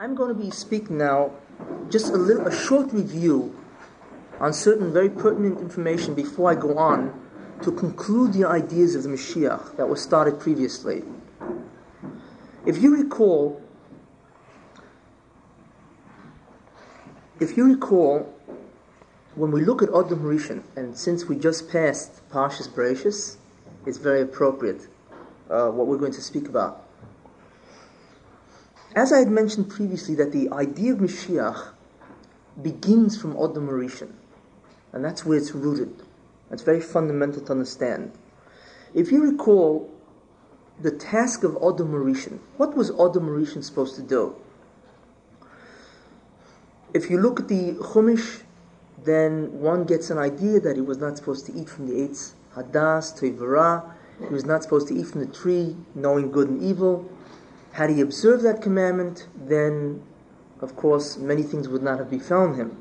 I'm going to be speaking now just a little, a short review on certain very pertinent information before I go on to conclude the ideas of the Mashiach that was started previously. If you recall, if you recall, when we look at Adam Rishon, and since we just passed Parshas Bereshis, it's very appropriate uh, what we're going to speak about. As I had mentioned previously, that the idea of Mashiach begins from Adam Rishon, and that's where it's rooted. That's very fundamental to understand. If you recall the task of Adam Rishon, what was Adam Rishon supposed to do? If you look at the Chumash, then one gets an idea that he was not supposed to eat from the Eitz Hadas, Toivara. He was not supposed to eat from the tree, knowing good and evil. Had he observed that commandment, then, of course, many things would not have befallen him.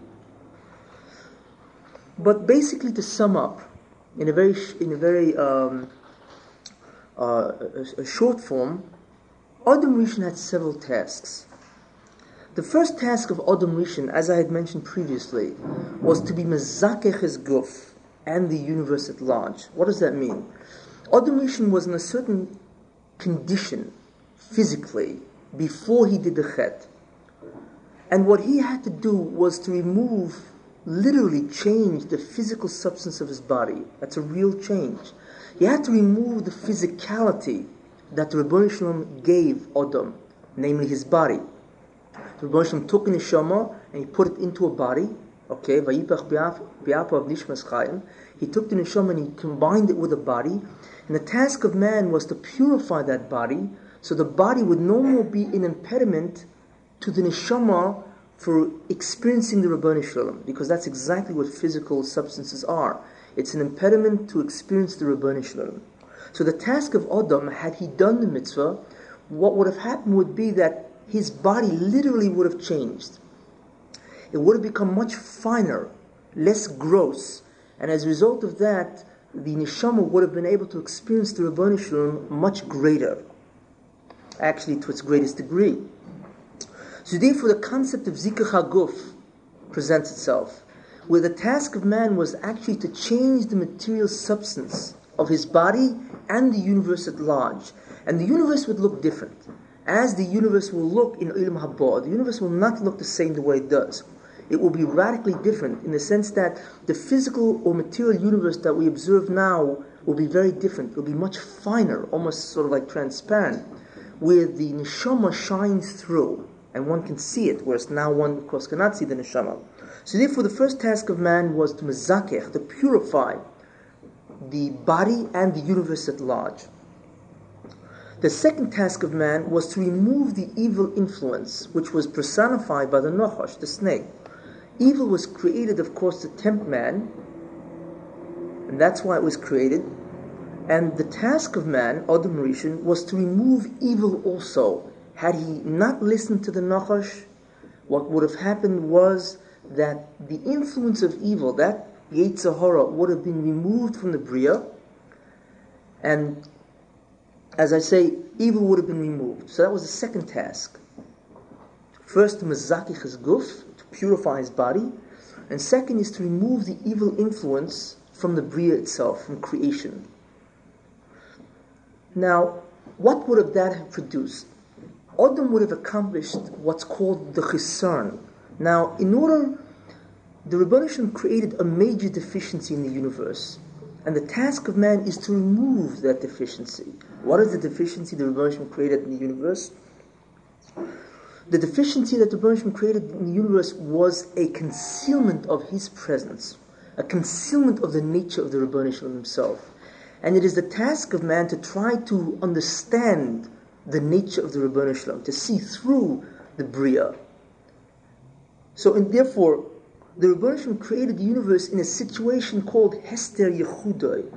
But basically, to sum up, in a very, in a very um, uh, a, a, short form, Adam Rishon had several tasks. The first task of Adam Rishon, as I had mentioned previously, was to be mezakech his guf and the universe at large. What does that mean? Adam Rishon was in a certain condition physically before he did the chet. And what he had to do was to remove, literally change the physical substance of his body. That's a real change. He had to remove the physicality that the Rebbe Shalom gave Adam, namely his body. The Rebbe Shalom took an neshama and he put it into a body. Okay, vayipach bi'apav nishmas chayim. He took the neshama and he combined it with a body. And the task of man was to purify that body so the body would no more be an impediment to the neshama for experiencing the Rabbani Shalom, because that's exactly what physical substances are. It's an impediment to experience the Rabbani Shalom. So the task of Adam, had he done the mitzvah, what would have happened would be that his body literally would have changed. It would have become much finer, less gross, and as a result of that, the neshama would have been able to experience the Rabbani Shalom much greater actually to its greatest degree. So therefore the concept of Zikr HaGuf presents itself, where the task of man was actually to change the material substance of his body and the universe at large. And the universe would look different. As the universe will look in Olam Haba, the universe will not look the same the way it does. It will be radically different in the sense that the physical or material universe that we observe now will be very different. It will be much finer, almost sort of like transparent where the neshama shines through and one can see it, whereas now one, of course, cannot see the neshama. So, therefore, the first task of man was to mezakech, to purify the body and the universe at large. The second task of man was to remove the evil influence, which was personified by the Nachash, the snake. Evil was created, of course, to tempt man, and that's why it was created. And the task of man, Adam Rishon, was to remove evil also. Had he not listened to the Nachash, what would have happened was that the influence of evil, that Yetzer Hara, would have been removed from the Bria, and as I say, evil would have been removed. So that was the second task. First, to mezakich his to purify his body, and second is to remove the evil influence from the Bria itself, from creation. Now, what would have that have produced? Adam would have accomplished what's called the chisarn. Now, in order, the Rebbeinu created a major deficiency in the universe, and the task of man is to remove that deficiency. What is the deficiency the Rebbeinu created in the universe? The deficiency that the Rebbeinu created in the universe was a concealment of His presence, a concealment of the nature of the Rebbeinu himself. And it is the task of man to try to understand the nature of the Rabbanu Shalom, to see through the Bria. So, and therefore, the Rabbanu Shalom created the universe in a situation called Hester Yehudai,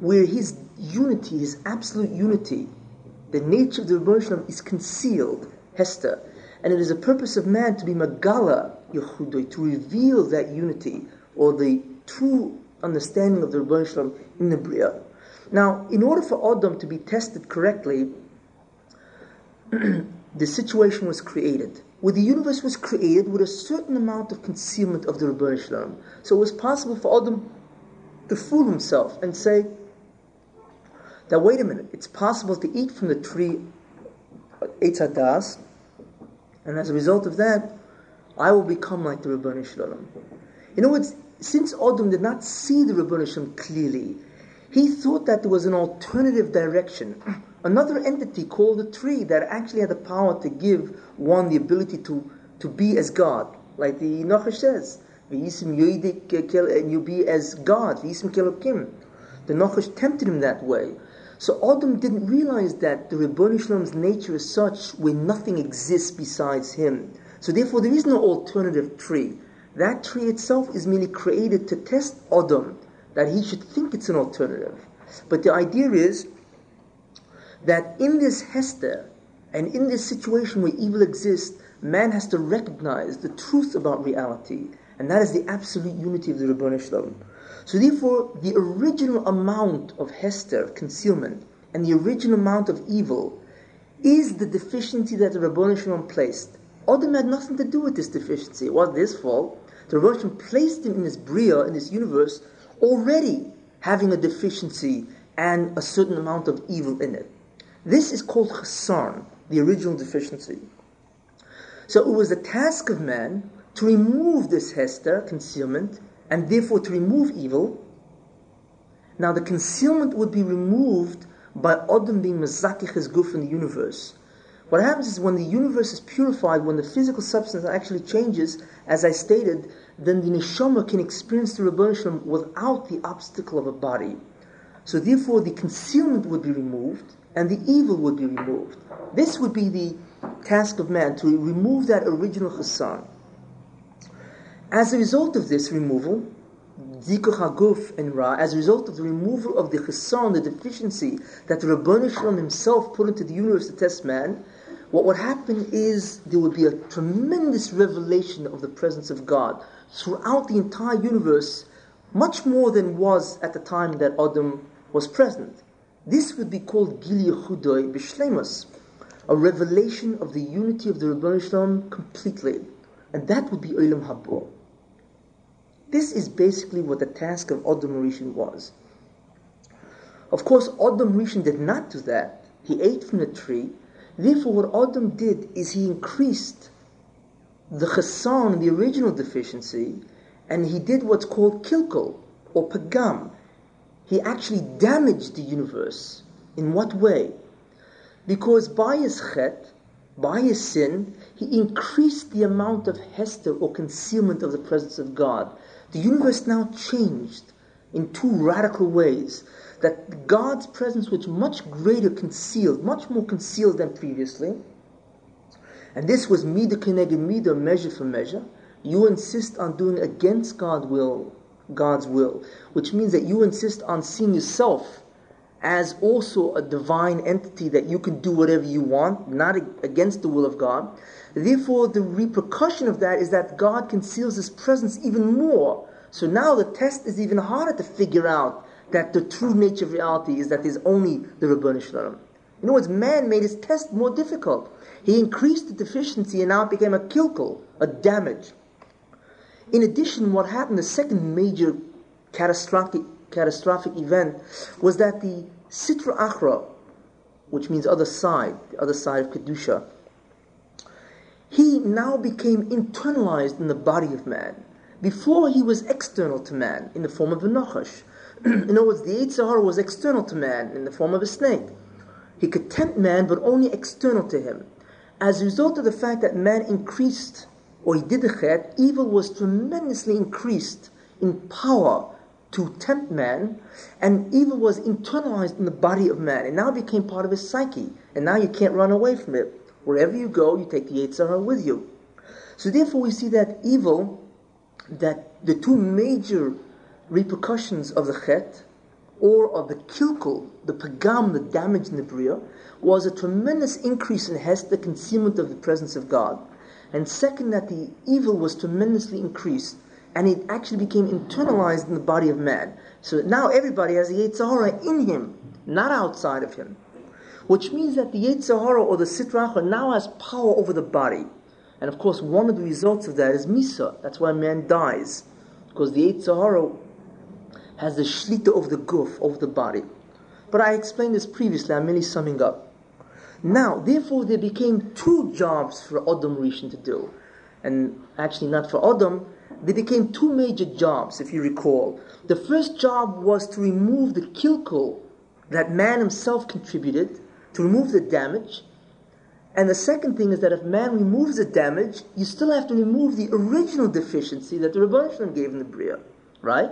where his unity, his absolute unity, the nature of the Rabbanu Shalom is concealed, Hester. And it is the purpose of man to be Magala Yehudai, to reveal that unity, or the true understanding of the Rabbanu Shalom in the Bria. Now, in order for Adam to be tested correctly, the situation was created where the universe was created with a certain amount of concealment of the Rebbeinu Shalom. So it was possible for Adam to fool himself and say that wait a minute, it's possible to eat from the tree uh, Eitz Hadas, and as a result of that, I will become like the Rebbeinu Shalom. In other words, since Adam did not see the Rebbeinu Shalom clearly, he thought that there was an alternative direction, another entity called a tree that actually had the power to give one the ability to, to be as God, like the Nachash says, and you be as God, The Nachash tempted him that way. So Adam didn't realize that the Ribbon Shalom's nature is such where nothing exists besides him. So therefore there is no alternative tree. That tree itself is merely created to test Adam, that he should think it's an alternative. But the idea is that in this Hester, and in this situation where evil exists, man has to recognize the truth about reality, and that is the absolute unity of the Ribbon Shalom. So therefore, the original amount of Hester, concealment, and the original amount of evil is the deficiency that the Rabbanu Shalom placed. Adam had nothing to do with this deficiency. It wasn't his fault. The Rabbanu Shalom placed him in this Bria, in this universe, already having a deficiency and a certain amount of evil in it. This is called Chassan, the original deficiency. So it was the task of man to remove this Hester, concealment, and therefore to remove evil. Now the concealment would be removed by Adam being Mazakich his in the universe. What happens is when the universe is purified, when the physical substance actually changes, as I stated, then the neshama can experience the Rebbeinu without the obstacle of a body. So therefore the concealment would be removed and the evil would be removed. This would be the task of man, to remove that original chassan. As a result of this removal, Zikuch Haguf and Ra, as a result of the removal of the chassan, the deficiency that the Rabbanu Shalom himself put into the universe to test man, what would happen is there would be a tremendous revelation of the presence of God throughout the entire universe, much more than was at the time that Adam was present. This would be called Gili Chudoy Bishlemus, a revelation of the unity of the Rabbanu Shalom completely. And that would be Olam Haba. This is basically what the task of Adam Rishon was. Of course, Adam Rishon did not do that. He ate from the tree. Therefore, what Adam did is he increased the chassan, the original deficiency, and he did what's called kilkul or pagam. He actually damaged the universe. In what way? Because by his chet, by his sin, he increased the amount of hester or concealment of the presence of God. The universe now changed in two radical ways. That God's presence was much greater concealed, much more concealed than previously. And this was mida keneged mida, measure for measure. You insist on doing against God's will, God's will, which means that you insist on seeing yourself as also a divine entity that you can do whatever you want, not against the will of God. Therefore, the repercussion of that is that God conceals His presence even more. So now the test is even harder to figure out that the true nature of reality is that there's only the Rabbanu Shalom. In other words, man made his test more difficult. He increased the deficiency and now it became a kilkul, a damage. In addition, what happened, the second major catastrophic, catastrophic event, was that the Sitra Achra, which means other side, the other side of Kedusha, he now became internalized in the body of man. Before he was external to man in the form of a nachash. in other words, the Yetzer was external to man in the form of a snake. He could tempt man, but only external to him. As a result of the fact that man increased, or he did the chet, evil was tremendously increased in power to tempt man, and evil was internalized in the body of man, and now became part of his psyche, and now you can't run away from it. Wherever you go, you take the Yetzer Hara with you. So therefore, we see that evil, that the two major repercussions of the Chet, or of the kilkul, the pagam, the damage in the bria, was a tremendous increase in Hes, the concealment of the presence of God. And second, that the evil was tremendously increased, and it actually became internalized in the body of man. So now everybody has the Yetzer Hara in him, not outside of him which means that the Yetzer Hara or the Sitra Achra now has power over the body. And of course, one of the results of that is Misa. That's why man dies. Because the Yetzer Hara has the shlita of the guf, of the body. But I explained this previously, I'm merely summing up. Now, therefore, there became two jobs for Adam Rishon to do. And actually, not for Adam, there became two major jobs, if you recall. The first job was to remove the kilkul that man himself contributed, to remove the damage. And the second thing is that if man removes the damage, you still have to remove the original deficiency that the Rebbe gave in the Bria, right?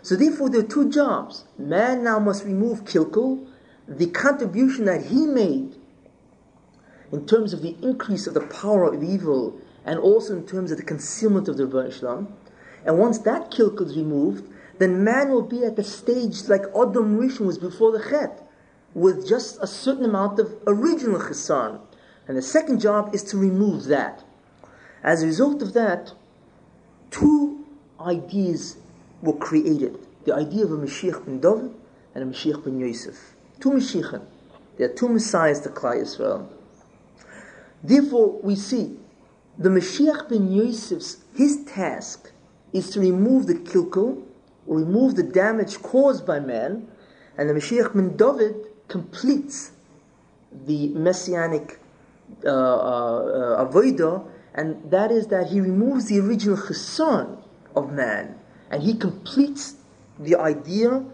So therefore, there are two jobs. Man now must remove kilkul, the contribution that he made in terms of the increase of the power of evil and also in terms of the concealment of the Shalom. And once that kilkul is removed, then man will be at the stage like Adam Rishon was before the Chet, with just a certain amount of original chesan. And the second job is to remove that. As a result of that, two ideas were created. The idea of a Mashiach ben David and a Mashiach ben Yosef. Two Mashiachim. There are two Messiahs to Klal Yisrael. Therefore, we see the Mashiach ben Yosef's, his task is to remove the kilkul, remove the damage caused by man, and the Mashiach ben David completes the messianic uh, uh, avodah, and that is that he removes the original chesan of man, and he completes the idea,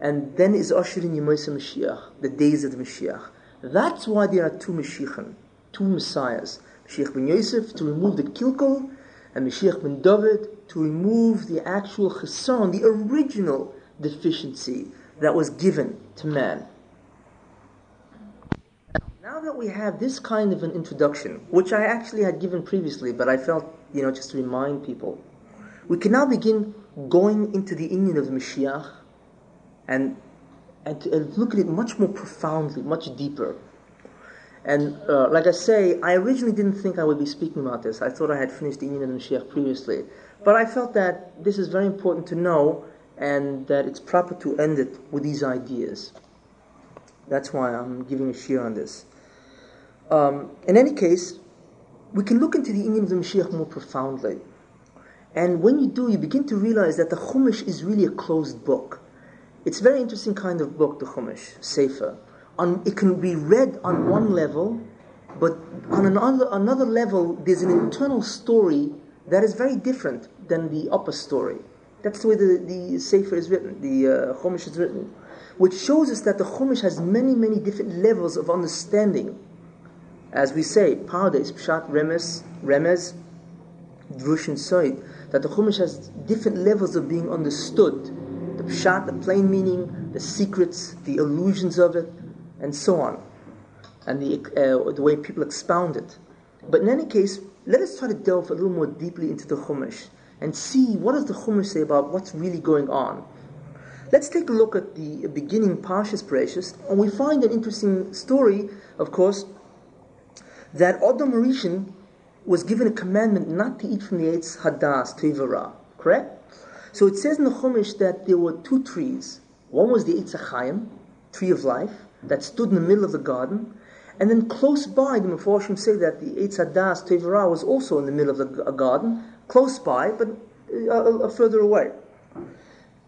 and then is ushered in Yemos HaMashiach, the days of the Mashiach. That's why there are two Mashiachim two messiahs. Mashiach ben Yosef to remove the kilkul, and Mashiach ben David to remove the actual chesan, the original deficiency that was given to man. Now that we have this kind of an introduction, which I actually had given previously, but I felt, you know, just to remind people, we can now begin going into the Inyan of the Mashiach and, and, to, and look at it much more profoundly, much deeper. And uh, like I say, I originally didn't think I would be speaking about this. I thought I had finished the Inyan and Mashiach previously. But I felt that this is very important to know and that it's proper to end it with these ideas. That's why I'm giving a share on this. Um, in any case, we can look into the Inyan of the Mashiach more profoundly. And when you do, you begin to realize that the Chumash is really a closed book. It's a very interesting kind of book, the Chumash, Sefer on, it can be read on one level, but on another, another level, there's an internal story that is very different than the upper story. That's the way the, the Sefer is written, the uh, Chumash is written, which shows us that the Chumash has many, many different levels of understanding. As we say, Pardes, Pshat, Remes, Remez, Drush, and Soid, that the Chumash has different levels of being understood. The Pshat, the plain meaning, the secrets, the illusions of it, and so on, and the, uh, the way people expound it. But in any case, let us try to delve a little more deeply into the Chumash and see what does the Chumash say about what's really going on. Let's take a look at the beginning Parshas Bereshis, and we find an interesting story, of course, that Adam Rishon was given a commandment not to eat from the Eitz Hadas, Tevara, correct? So it says in the Chumash that there were two trees. One was the Eitz HaChaim, tree of life, that stood in the middle of the garden. And then close by, the Meforshim say that the Eitz Hadas Tevara was also in the middle of the garden, close by, but uh, uh, further away.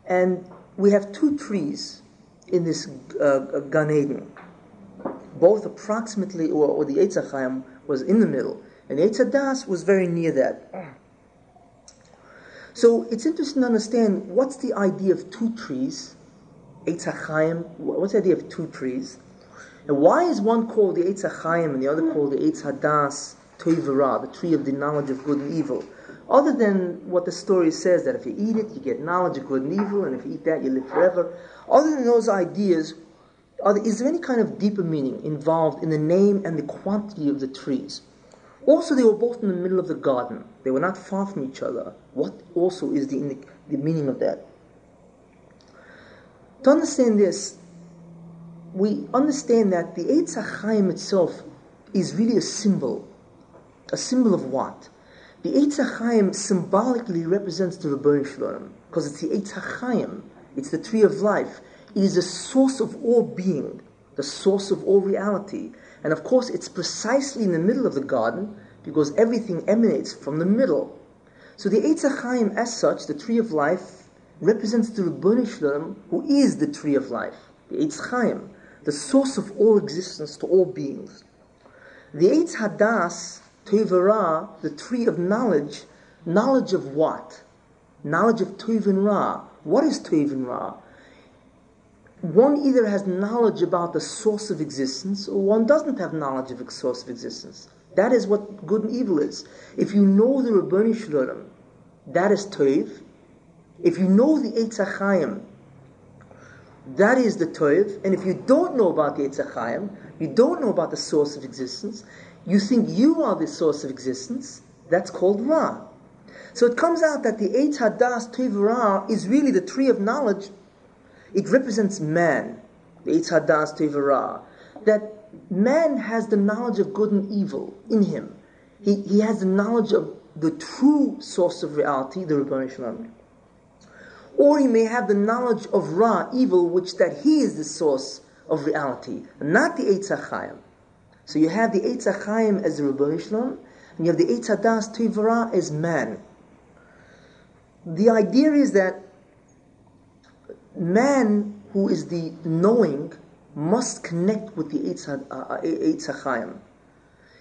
And we have two trees in this uh, Gan Eden, both approximately, or, or the Eitz HaChaim was in the middle, and Eitz Hadas was very near that. So it's interesting to understand what's the idea of two trees Eitz what's the idea of two trees? And why is one called the Eitz HaChaim and the other called the Eitz Hadas Toivara, the tree of the knowledge of good and evil? Other than what the story says, that if you eat it, you get knowledge of good and evil, and if you eat that, you live forever. Other than those ideas, there, is there any kind of deeper meaning involved in the name and the quantity of the trees? Also, they were both in the middle of the garden. They were not far from each other. What also is the, the meaning of that? To understand this, we understand that the Eitz HaChaim itself is really a symbol. A symbol of what? The Eitz HaChaim symbolically represents the Rebbeinu Shalom, because it's the Eitz HaChaim, it's the tree of life. It is the source of all being, the source of all reality. And of course, it's precisely in the middle of the garden because everything emanates from the middle. So the Eitz HaChaim, as such, the tree of life, represents the Ribbon Shalom, who is the tree of life, the Eitz Chaim, the source of all existence to all beings. The Eitz Hadas, Tevara, the tree of knowledge, knowledge of what? Knowledge of and Ra. What is and Ra? One either has knowledge about the source of existence, or one doesn't have knowledge of the source of existence. That is what good and evil is. If you know the Rabbani Shalom, that is Tov. If you know the Eitz HaChaim, that is the Tov. And if you don't know about the Eitz HaChaim, you don't know about the source of existence, you think you are the source of existence, that's called Ra. So it comes out that the Eitz Hadas Tov Ra is really the tree of knowledge. It represents man, the Eitz Hadas Tov Ra. That man has the knowledge of good and evil in him. He, he has the knowledge of the true source of reality, the Ribbon Shalom. Or he may have the knowledge of Ra, evil, which that he is the source of reality, not the Eitz HaChaim. So you have the Eitz HaChaim as the Shalom, and you have the Eitz Hadas Tivara as man. The idea is that man who is the knowing must connect with the Eitz, uh, uh HaChaim.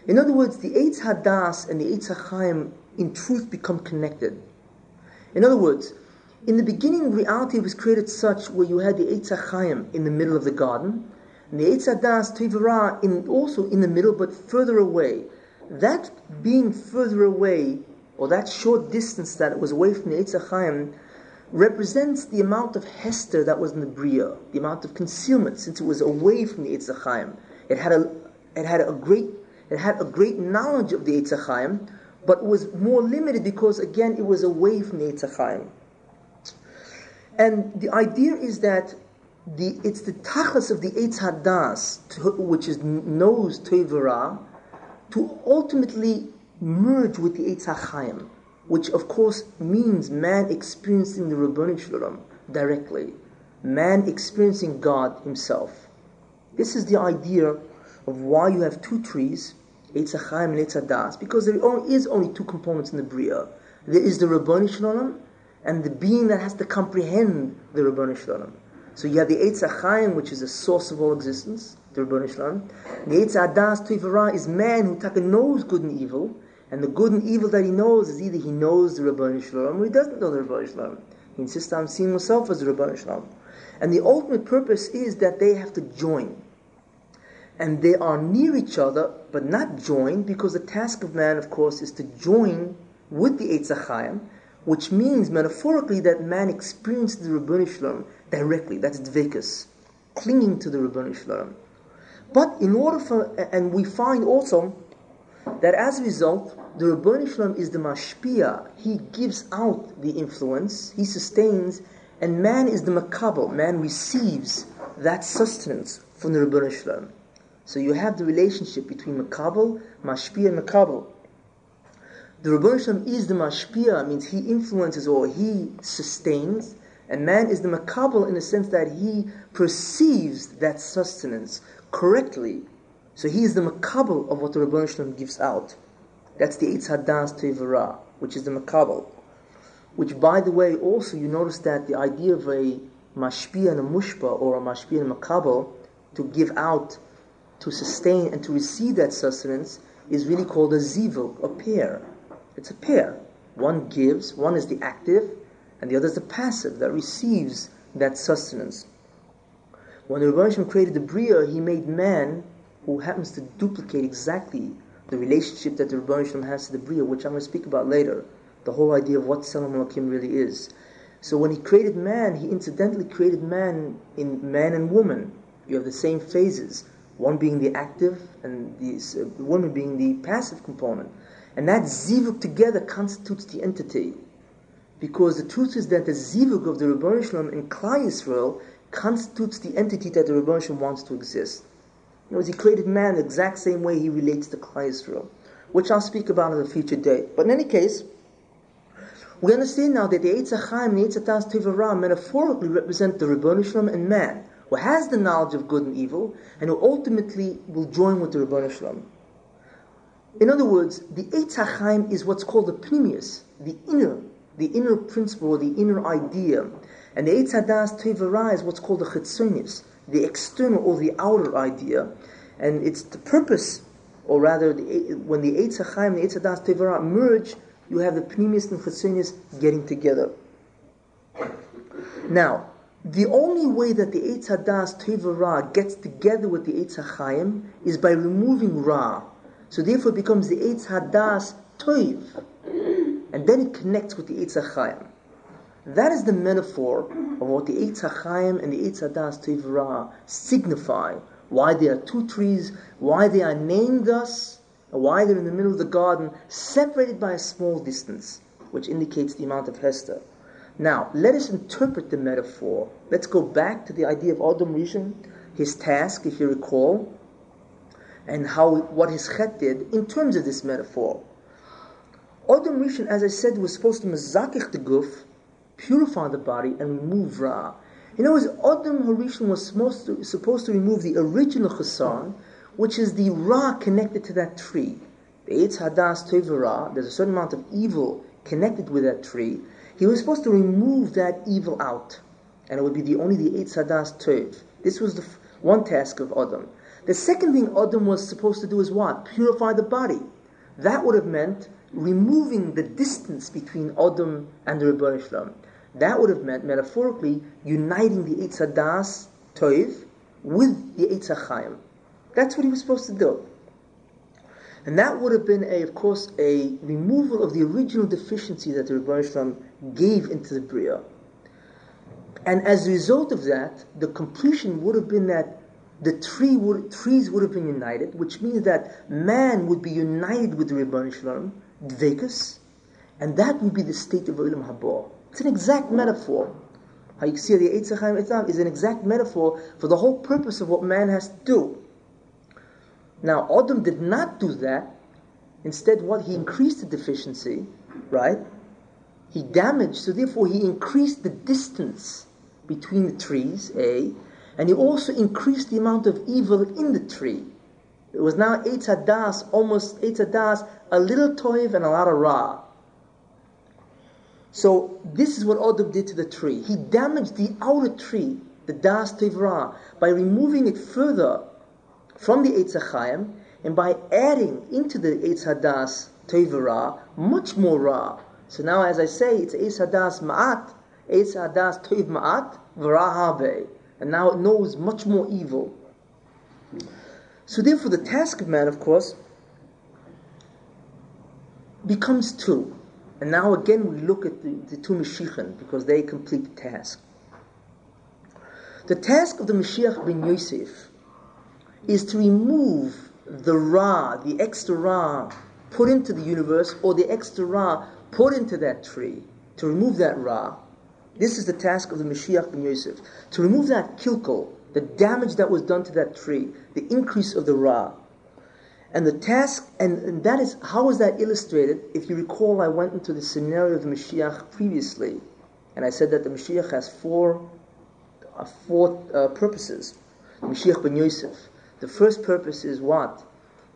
In other words, the Eitz Hadas and the Eitz HaChaim in truth become connected. In other words, in the beginning, reality was created such where you had the Eitz HaChaim in the middle of the garden, and the Eitz Hadas Tivara in, also in the middle, but further away. That being further away, or that short distance that it was away from the Eitz HaChaim, represents the amount of hester that was in the bria, the amount of concealment, since it was away from the Eitz HaChaim. It had a, it had a great, it had a great knowledge of the Eitz HaChaim, but was more limited because again it was away from the Eitz HaChaim. And the idea is that the, it's the tachlis of the Eitz Hadas, which is knows Tevara, to ultimately merge with the Eitz HaChaim which of course means man experiencing the Rabboni Shalom directly, man experiencing God himself. This is the idea of why you have two trees, Eitz HaChaim and Eitz HaDas, because there is only two components in the Bria. There is the Rabboni Shalom and the being that has to comprehend the Rabboni Shalom. So you have the Eitz HaChaim, which is the source of all existence, the Rabboni Shalom. The Eitz HaDas Tivara is man who taka knows good and evil, and the good and evil that he knows is either he knows the Rabban Shalom or he doesn't know the Rabban Shalom. He insists on seeing himself as the Rabban Shalom. And the ultimate purpose is that they have to join. And they are near each other, but not joined, because the task of man, of course, is to join with the Eitz HaChaim, which means metaphorically that man experiences the Rabban Shalom directly. That's Dvekus, clinging to the Rabban Shalom. But in order for, and we find also that as a result, the Rabboni Shalom is the mashpia. He gives out the influence, he sustains, and man is the makabel. Man receives that sustenance from the Rabboni Shalom. So you have the relationship between makabel, mashpia, and makabel. The Shalom is the mashpia, means he influences or he sustains, and man is the makabel in the sense that he perceives that sustenance correctly so he is the makabel of what the Shalom gives out. That's the Eitz Hadas Tevara, which is the makabel. Which, by the way, also you notice that the idea of a mashpia and a mushpa, or a mashpia and a makabel, to give out, to sustain, and to receive that sustenance, is really called a zivug, a pair. It's a pair. One gives, one is the active, and the other is the passive that receives that sustenance. When the Rebbe created the Bria, he made man who happens to duplicate exactly the relationship that the Rebbe Shalom has to the Bria, which I'm going to speak about later, the whole idea of what Tzelem Elokim really is. So when he created man, he incidentally created man in man and woman. You have the same phases, one being the active and the uh, woman being the passive component. And that zivug together constitutes the entity. Because the truth is that the zivug of the Rebbe Shalom in Klal Yisrael constitutes the entity that the Rebbe Shalom wants to exist. In other words, he created man the exact same way he relates to Klal Yisrael, which I'll speak about at a future date. But in any case, we understand now that the Eitz HaChaim and the Eitz Tevara metaphorically represent the Ribbon Shalom and man, who has the knowledge of good and evil, and who ultimately will join with the Ribbon Shalom. In other words, the Eitz HaChaim is what's called the pnimius, the inner, the inner principle, the inner idea. And the Eitz Hadas Tevara is what's called the Chitzonius, the external or the outer idea. And it's the purpose, or rather, the, when the Eitz HaChaim and the Eitz Hadas Tevara merge, you have the pnimius and Chitzonius getting together. Now, the only way that the Eitz Hadas Tevara gets together with the Eitz HaChaim is by removing Ra. So therefore it becomes the Eitz Hadas Toiv. And then it connects with the Eitz HaChaim. That is the metaphor of what the Eitz HaChaim and the Eitz Hadas Toiv signify. Why there are two trees, why they are named thus, and why they're in the middle of the garden, separated by a small distance, which indicates the amount of Hester. Now, let us interpret the metaphor. Let's go back to the idea of Adam Rishon, his task, if you recall, and how what his chet did in terms of this metaphor. Adam Rishon, as I said, was supposed to mezakich the guf, purify the body, and remove ra. In other words, Adam Harishon was supposed to, supposed to remove the original chesan, which is the ra connected to that tree. The Eitz Hadas Tevara, there's a certain amount of evil connected with that tree. He was supposed to remove that evil out, and it would be the only the Eitz Hadas Tev. This was the one task of Adam. The second thing Adam was supposed to do is what? Purify the body. That would have meant removing the distance between Adam and the Rebbe Shalom. That would have meant, metaphorically, uniting the Eitz Hadas Toiv with the Eitz HaChaim. That's what he was supposed to do. And that would have been, a, of course, a removal of the original deficiency that the Rebbe Shalom gave into the Bria. And as a result of that, the completion would have been that the tree would, trees would have been united, which means that man would be united with the Rebbe Shalom, Dvekus, and that would be the state of Olam Haba. It's an exact metaphor. How you see the Eitz HaChaim is an exact metaphor for the whole purpose of what man has to do. Now, Adam did not do that. Instead, what? He increased the deficiency, right? He damaged, so therefore he increased the distance between the trees, A, and he also increased the amount of evil in the tree. It was now Eitz Hadas, almost Eitz Hadas, a little toiv and a lot of ra. So this is what Adam did to the tree. He damaged the outer tree, the Das Ra, by removing it further from the Eitz HaChaim and by adding into the Eitz Hadas Ra much more Ra. So now, as I say, it's Eitz Hadas Ma'at, Eitz Hadas Toiv Ma'at, V'ra And now it knows much more evil. So therefore, the task of man, of course, becomes two. And now again we look at the, the two Mashiachim because they complete the task. The task of the Mashiach ben Yosef is to remove the Ra, the extra Ra, put into the universe, or the extra Ra put into that tree, to remove that Ra. This is the task of the Mashiach ben Yosef. To remove that kilkel, the damage that was done to that tree, the increase of the Ra. And the task, and, and that is, how is that illustrated? If you recall, I went into the scenario of the Mashiach previously, and I said that the Mashiach has four, uh, four uh, purposes. Mashiach ben Yosef. The first purpose is what?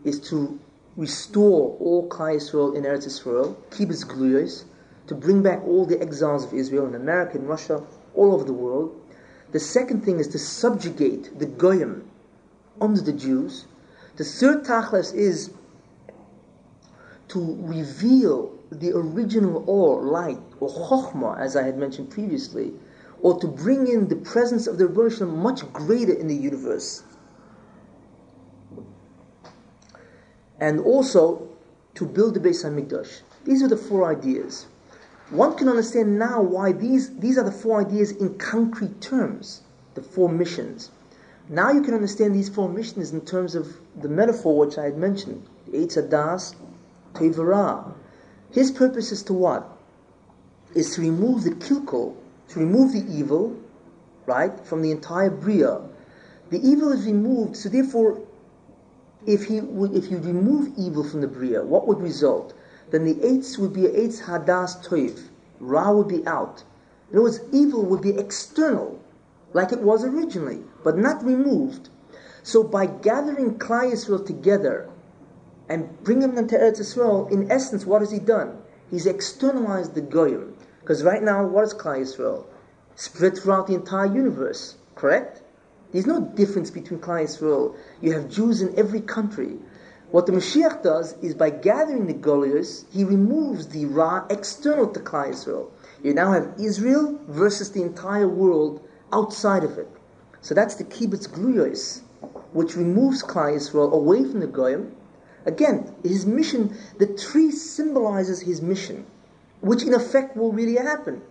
Is to restore all Klal Yisrael in Eretz Israel, kibbutz gluyos, to bring back all the exiles of Israel in America, in Russia, all over the world. The second thing is to subjugate the goyim under the Jews, the third tachlis is to reveal the original or light, or chokhmah, as I had mentioned previously, or to bring in the presence of the Rebbe much greater in the universe. And also to build the Beis Hamikdash. These are the four ideas. One can understand now why these, these are the four ideas in concrete terms, the four missions. Now you can understand these four missions in terms of the metaphor which I had mentioned, Eitz Hadas Tevara. His purpose is to what? Is to remove the kilkul, to remove the evil, right, from the entire Bria. The evil is removed, so therefore, if he if you remove evil from the Bria, what would result? Then the Eitz would be Eitz Hadas Toiv. Ra would be out. In other words, evil would be external like it was originally, but not removed. So by gathering Klal Yisrael together and bring him into Eretz Yisrael, in essence, what has he done? He's externalized the Goyim. Because right now, what is Klal Yisrael? Spread throughout the entire universe, correct? There's no difference between Klal Yisrael. You have Jews in every country. What the Mashiach does is by gathering the Goliaths, he removes the Ra external to Klal Yisrael. You now have Israel versus the entire world outside of it. So that's the Kibbutz Gluyos, which removes Klal Yisrael away from the Goyim. Again, his mission, the tree symbolizes his mission, which in effect will really happen.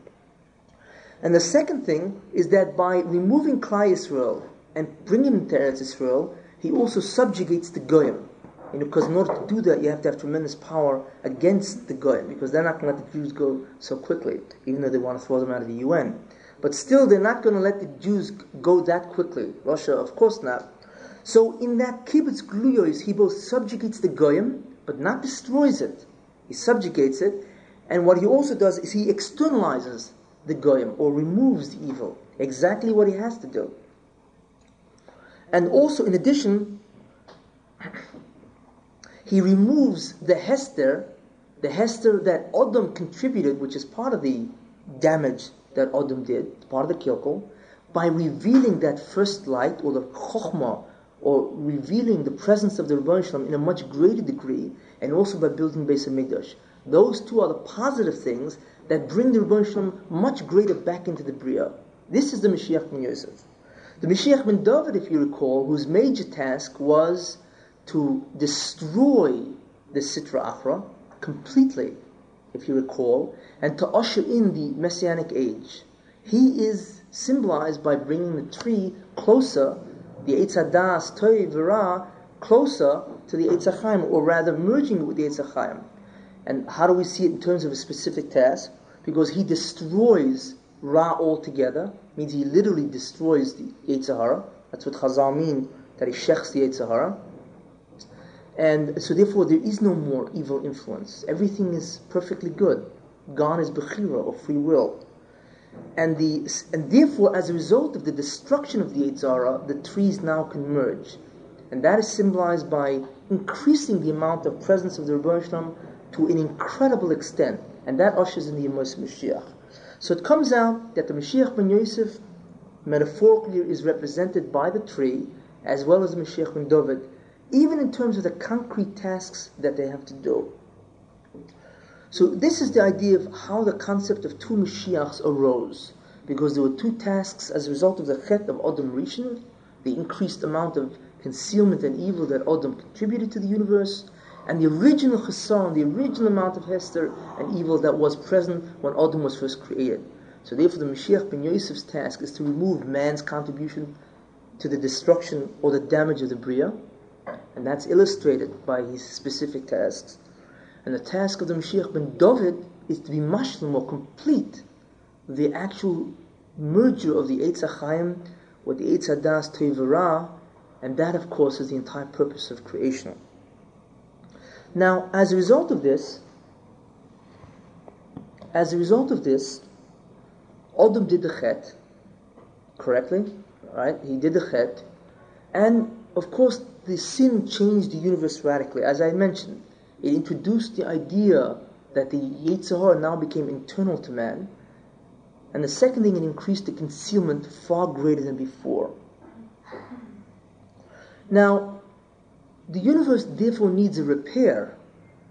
And the second thing is that by removing Klal Yisrael and bringing him to Eretz Yisrael, he also subjugates the Goyim. You know, because in order to do that, you have to have tremendous power against the Goyim, because they're not going to let the Jews go so quickly, even though they want to throw them out of the UN. But still, they're not going to let the Jews go that quickly. Russia, of course not. So in that kibbutz gluyos, he both subjugates the Goyim, but not destroys it. He subjugates it, and what he also does is he externalizes the Goyim, or removes the evil. Exactly what he has to do. And also, in addition, he removes the Hester, the Hester that Adam contributed, which is part of the damage that Adam did, part of the kilkel, by revealing that first light or the Chokhmah, or revealing the presence of the Rebbe Shalom in a much greater degree, and also by building Beis Hamikdash. Those two are the positive things that bring the Rebbe Shalom much greater back into the Bria. This is the Mashiach ben Yosef. The Mashiach ben David, if you recall, whose major task was to destroy the Sitra Achra completely, if you recall, and to usher in the Messianic age. He is symbolized by bringing the tree closer, the Eitz Hadas, Toy, Vera, closer to the Eitz HaChaim, or rather merging it with the Eitz HaChaim. And how do we see it in terms of a specific task? Because he destroys Ra altogether, means he literally destroys the Yetzer Hara. That's what Chazal mean, that he shechs the Yetzer Hara. And so therefore there is no more evil influence. Everything is perfectly good. Gone is Bechira, or free will. And, the, and therefore, as a result of the destruction of the Yetzer the trees now can merge. And that is symbolized by increasing the amount of presence of the Rebbe to an incredible extent. And that ushers in the Amos Mashiach. So it comes out that the Mashiach ben Yosef metaphorically is represented by the tree as well as the Mashiach ben David even in terms of the concrete tasks that they have to do. So this is the idea of how the concept of two Mashiachs arose, because there were two tasks as a result of the chet of Adam Rishon, the increased amount of concealment and evil that Adam contributed to the universe, and the original chassan, the original amount of Hester and evil that was present when Adam was first created. So therefore the Mashiach ben Yosef's task is to remove man's contribution to the destruction or the damage of the Bria, and that's illustrated by his specific tasks. And the task of the Mashiach ben David is to be mashlim or complete the actual merger of the Eitz HaChaim with the Eitz HaDas Tevara, and that of course is the entire purpose of creation. Now, as a result of this, as a result of this, Adam did the chet correctly, right? He did the chet, and of course, the sin changed the universe radically. As I mentioned, it introduced the idea that the Yetzer Hara now became internal to man. And the second thing, it increased the concealment far greater than before. Now, the universe therefore needs a repair.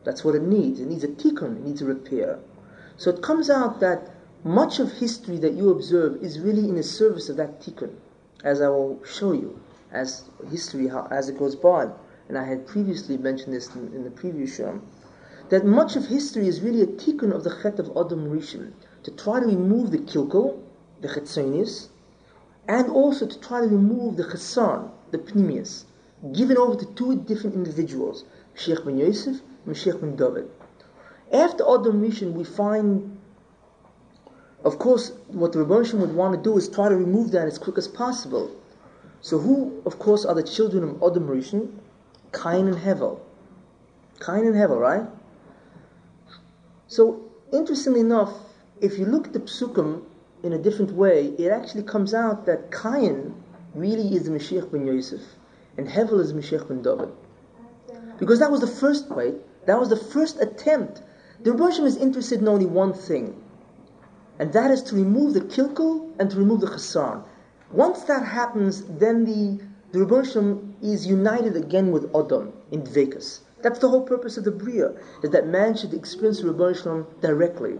That's what it needs. It needs a tikkun, it needs a repair. So it comes out that much of history that you observe is really in the service of that tikkun, as I will show you as history as it goes by. And I had previously mentioned this in, in the previous show. That much of history is really a tikkun of the chet of Adam Rishon, to try to remove the kilkel, the chetzonius, and also to try to remove the chassan, the pnimius, given over to two different individuals, Sheikh ben Yosef and Sheikh ben David. After Adam Rishon, we find, of course, what the Rebbe would want to do is try to remove that as quick as possible. So who, of course, are the children of Adam Rishon? Cain and Hevel. Cain and Hevel, right? So, interestingly enough, if you look at the psukim in a different way, it actually comes out that Cain really is Mashiach ben Yosef, and Hevel is Mashiach ben David. Because that was the first way, that was the first attempt. The Rebbe is interested in only one thing, and that is to remove the kilkul and to remove the chassan. Once that happens, then the, the Rebbe is united again with Adam in Dvekus. That's the whole purpose of the Bria, is that man should experience the Rebbe directly,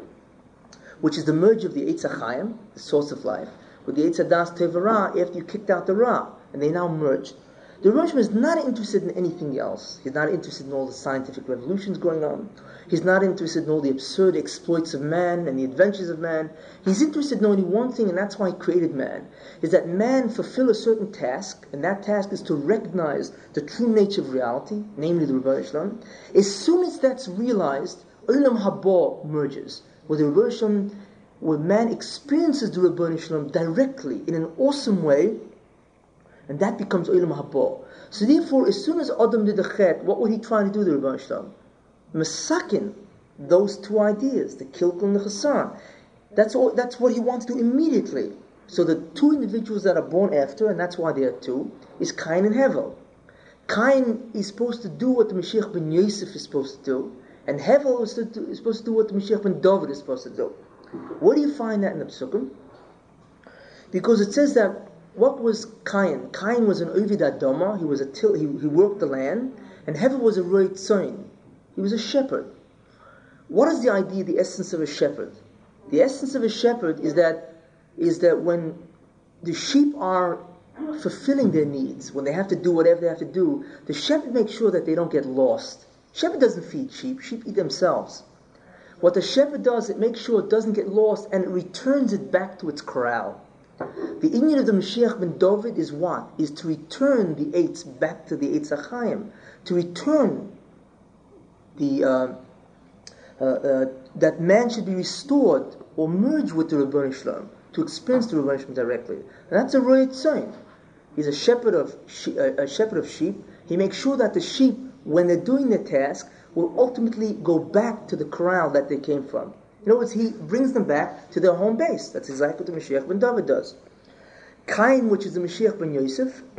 which is the merge of the Eitz HaChaim, the source of life, with the Eitz HaDas Tevara after you kicked out the Ra, and they now merge. The Rosh is not interested in anything else. He's not interested in all the scientific revolutions going on. He's not interested in all the absurd exploits of man and the adventures of man. He's interested in only one thing, and that's why he created man, is that man fulfill a certain task, and that task is to recognize the true nature of reality, namely the Rebbe Islam. As soon as that's realized, Olam Haba merges, where the Rebbe where man experiences the Rebbe Islam directly in an awesome way, and that becomes Olam Haba. So therefore, as soon as Adam did the chet, what was he trying to do, the Rebbe? Masakin, those two ideas, the kilkul and the chassan. That's, all, that's what he wants to do immediately. So the two individuals that are born after, and that's why they are two, is Cain and Hevel. Cain is supposed to do what the Mashiach ben Yosef is supposed to do, and Hevel is, do, is supposed to do what the Mashiach ben David is supposed to do. Where do you find that in the Psukim? Because it says that what was Cain? Cain was an Ovid Adama, he was a till, he, he worked the land, and Hevel was a Roit Tzoin. He was a shepherd. What is the idea, the essence of a shepherd? The essence of a shepherd is that is that when the sheep are fulfilling their needs, when they have to do whatever they have to do, the shepherd makes sure that they don't get lost. Shepherd doesn't feed sheep, sheep eat themselves. What the shepherd does, it makes sure it doesn't get lost and it returns it back to its corral. The inyan of the Mashiach ben David is what? Is to return the Eitz back to the Eitz HaChaim, to return the uh, uh, uh, that man should be restored or merged with the Rabban Shalom to experience the Rabban Shalom directly. And that's a Roy sign. He's a shepherd of she- a shepherd of sheep. He makes sure that the sheep, when they're doing their task, will ultimately go back to the corral that they came from. In other words, he brings them back to their home base. That's exactly what the Mashiach ben David does. Cain, which is the Mashiach ben Yosef,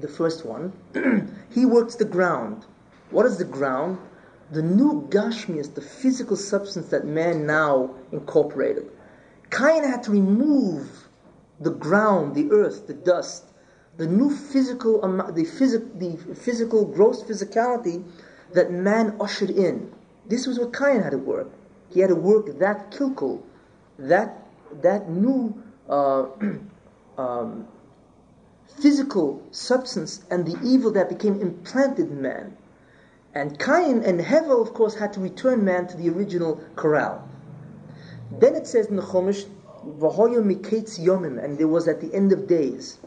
the first one, he works the ground. What is the ground? The new Gashmias, the physical substance that man now incorporated. Cain had to remove the ground, the earth, the dust, the new physical, the, phys- the physical, gross physicality that man ushered in. This was what Cain had to work. He had to work that kilkul, that that new uh, um, physical substance and the evil that became implanted in man. And Cain and Hevel, of course, had to return man to the original corral. Then it says in the Chumash, "V'hoyo yomim," and there was at the end of days.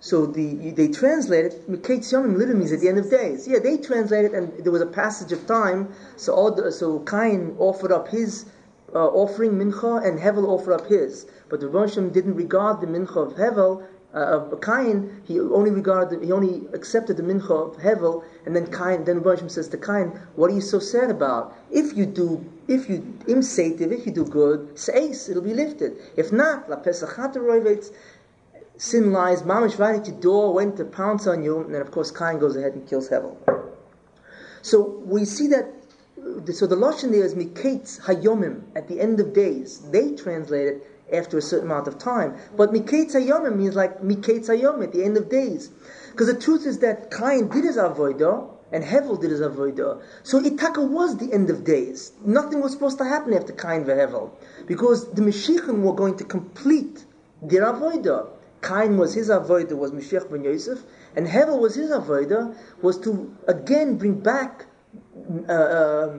So the they translated Miketz Yomim literally means at the end of days. Yeah, they translated, and there was a passage of time. So all the, so Cain offered up his uh, offering mincha, and Hevel offered up his. But the Roshim didn't regard the mincha of Hevel Uh, of Cain. He only regarded he only accepted the mincha of Hevel, and then Cain. Then Roshim says to Cain, "What are you so sad about? If you do, if you imsative, if you do good, says it'll be lifted. If not, la pesachat sin lies, mamish right at your door, went to pounce on you, and then of course Cain goes ahead and kills Hevel. So we see that, so the Lashon there is Miketz Hayomim, at the end of days. They translate it after a certain amount of time. But Miketz Hayomim means like Miketz Hayom, at the end of days. Because the truth is that Cain did his avodah, and Hevel did his avodah. So Itaka was the end of days. Nothing was supposed to happen after Cain and Hevel. Because the Mashiachim were going to complete their avodah. Cain was his avodah was Mashiach ben Yosef, and Hevel was his avodah was to again bring back, uh, uh,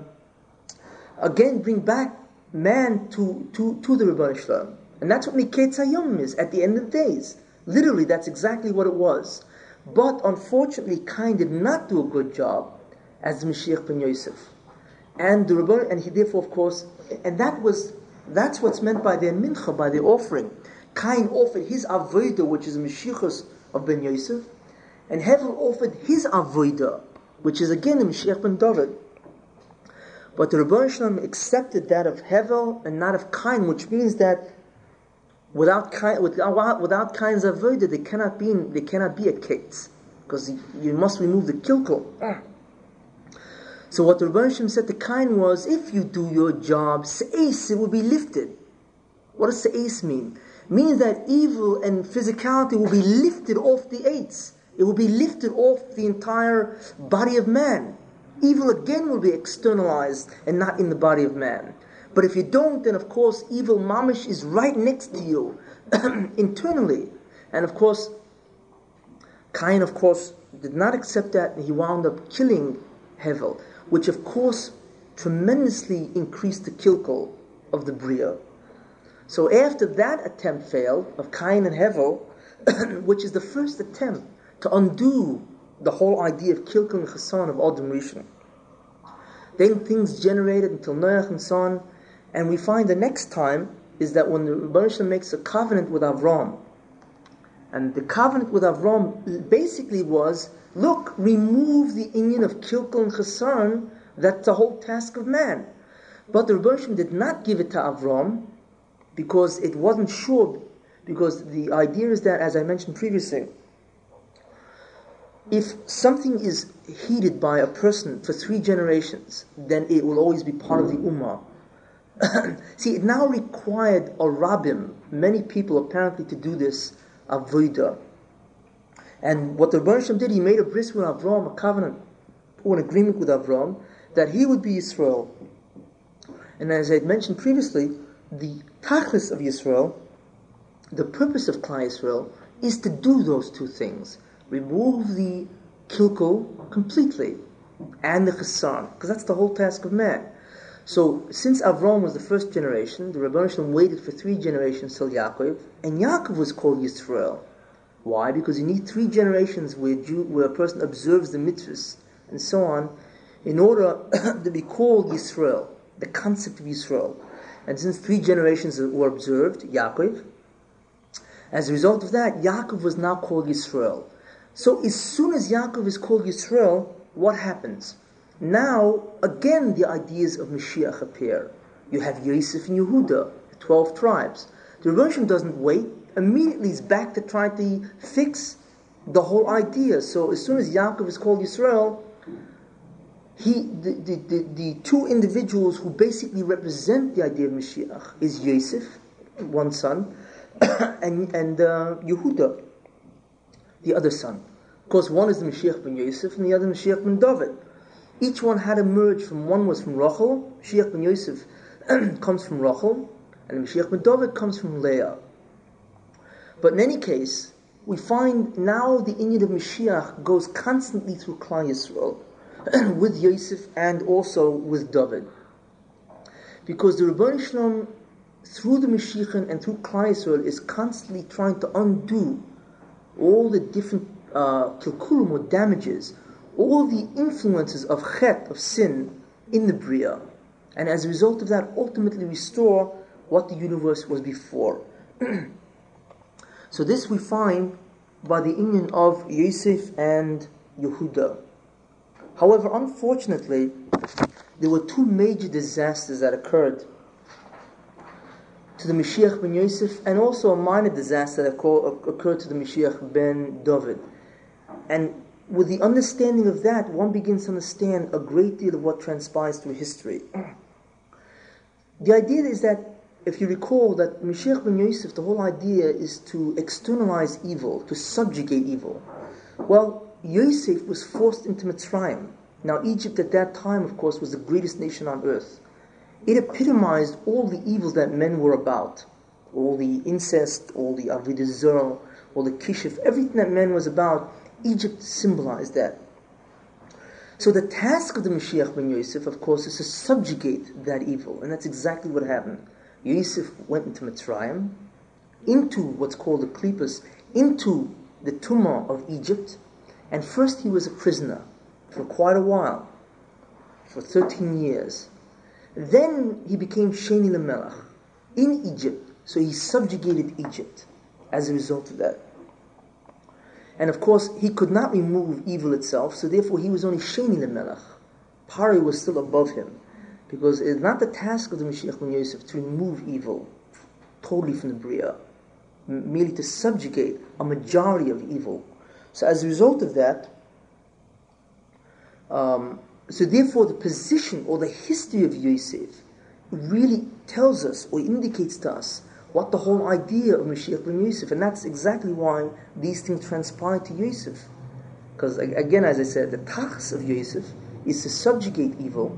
again bring back man to to to the Rebbe Shalom, and that's what Miketz Hayom is at the end of days. Literally, that's exactly what it was. But unfortunately, Cain did not do a good job as Mashiach ben Yosef, and the Rebbe, and he therefore, of course, and that was that's what's meant by their mincha, by the offering. Cain offered his avodah, which is Mashiachos of Ben Yosef, and Hevel offered his avodah, which is again Mashiach ben David. But the Shalom accepted that of Hevel and not of Cain, which means that without uh, without, without Cain's avodah, there cannot be there cannot be a ketz. because you must remove the kilkel. So what the Rebbeinu said to Cain was, if you do your job, se'es, it will be lifted. What does se'es mean? It means that evil and physicality will be lifted off the eights. It will be lifted off the entire body of man. Evil again will be externalized and not in the body of man. But if you don't, then of course evil mamish is right next to you internally. And of course, Cain, of course, did not accept that, and he wound up killing Hevel, which of course tremendously increased the kilkel of the Bria. So after that attempt failed of Cain and Hevel, which is the first attempt to undo the whole idea of kilkel and Chassan of Adam Rishon, then things generated until Noach and so on, and we find the next time is that when the Rebbe makes a covenant with Avram, and the covenant with Avram basically was, look, remove the inyan of kilkel and chassan, that's the whole task of man. But the Rebbe did not give it to Avram because it wasn't sure, because the idea is that, as I mentioned previously, if something is heeded by a person for three generations, then it will always be part of the ummah. See, it now required a rabbim, many people apparently, to do this avodah. And what the Rebbe did, he made a bris with Avram, a covenant, or an agreement with Avram, that he would be Israel. And as I had mentioned previously, the tachlis of Israel, the purpose of Klal Israel, is to do those two things. Remove the kilkel completely, and the chassan, because that's the whole task of man. So, since Avram was the first generation, the Rebbe waited for three generations till Yaakov, and Yaakov was called Yisrael. Why? Because you need three generations where, Jew, where a person observes the mitzvahs and so on, in order to be called Yisrael, the concept of Yisrael. And since three generations were observed, Yaakov, as a result of that, Yaakov was now called Yisrael. So as soon as Yaakov is called Yisrael, what happens? Now, again, the ideas of Mashiach appear. You have Yosef and Yehuda, the 12 tribes. The Rebbe doesn't wait, immediately he's back to try to fix the whole idea. So as soon as Yaakov is called Israel, he, the, the, the, the, two individuals who basically represent the idea of Mashiach is Yosef, one son, and, and uh, Yehuda, the other son. Of course, one is the Mashiach ben Yosef and the other Mashiach ben David. Each one had emerged from one was from Rachel, Mashiach ben Yosef comes from Rachel, and Mashiach ben David comes from Leah. But in any case, we find now the inyan of Mashiach goes constantly through Klal Yisrael, with Yosef and also with David. Because the Rebbeinu Shalom, through the Mashiach and through Klal Yisrael, is constantly trying to undo all the different uh, or damages all the influences of chet, of sin, in the Bria. And as a result of that, ultimately restore what the universe was before. so this we find by the union of Yosef and Yehuda. However, unfortunately, there were two major disasters that occurred to the Mashiach ben Yosef, and also a minor disaster that occurred to the Mashiach ben David. And with the understanding of that, one begins to understand a great deal of what transpires through history. The idea is that, if you recall, that Mashiach ben Yosef, the whole idea is to externalize evil, to subjugate evil. Well, Yosef was forced into Mitzrayim. Now, Egypt at that time, of course, was the greatest nation on earth. It epitomized all the evils that men were about. All the incest, all the Avodah all the kishif, everything that men was about Egypt symbolized that. So the task of the Mashiach ben Yosef, of course, is to subjugate that evil, and that's exactly what happened. Yosef went into Mitzrayim, into what's called the Klippas, into the Tumah of Egypt, and first he was a prisoner for quite a while, for 13 years. Then he became Sheni Lamelech in Egypt, so he subjugated Egypt as a result of that. And of course, he could not remove evil itself, so therefore he was only Sheni Melech. Pari was still above him. Because it's not the task of the Mashiach ben Yosef to remove evil totally from the Bria, merely to subjugate a majority of evil. So as a result of that, um, so therefore the position or the history of Yosef really tells us or indicates to us what the whole idea of Mashiach ben Yosef, and that's exactly why these things transpired to Yosef. Because again, as I said, the tachlis of Yosef is to subjugate evil.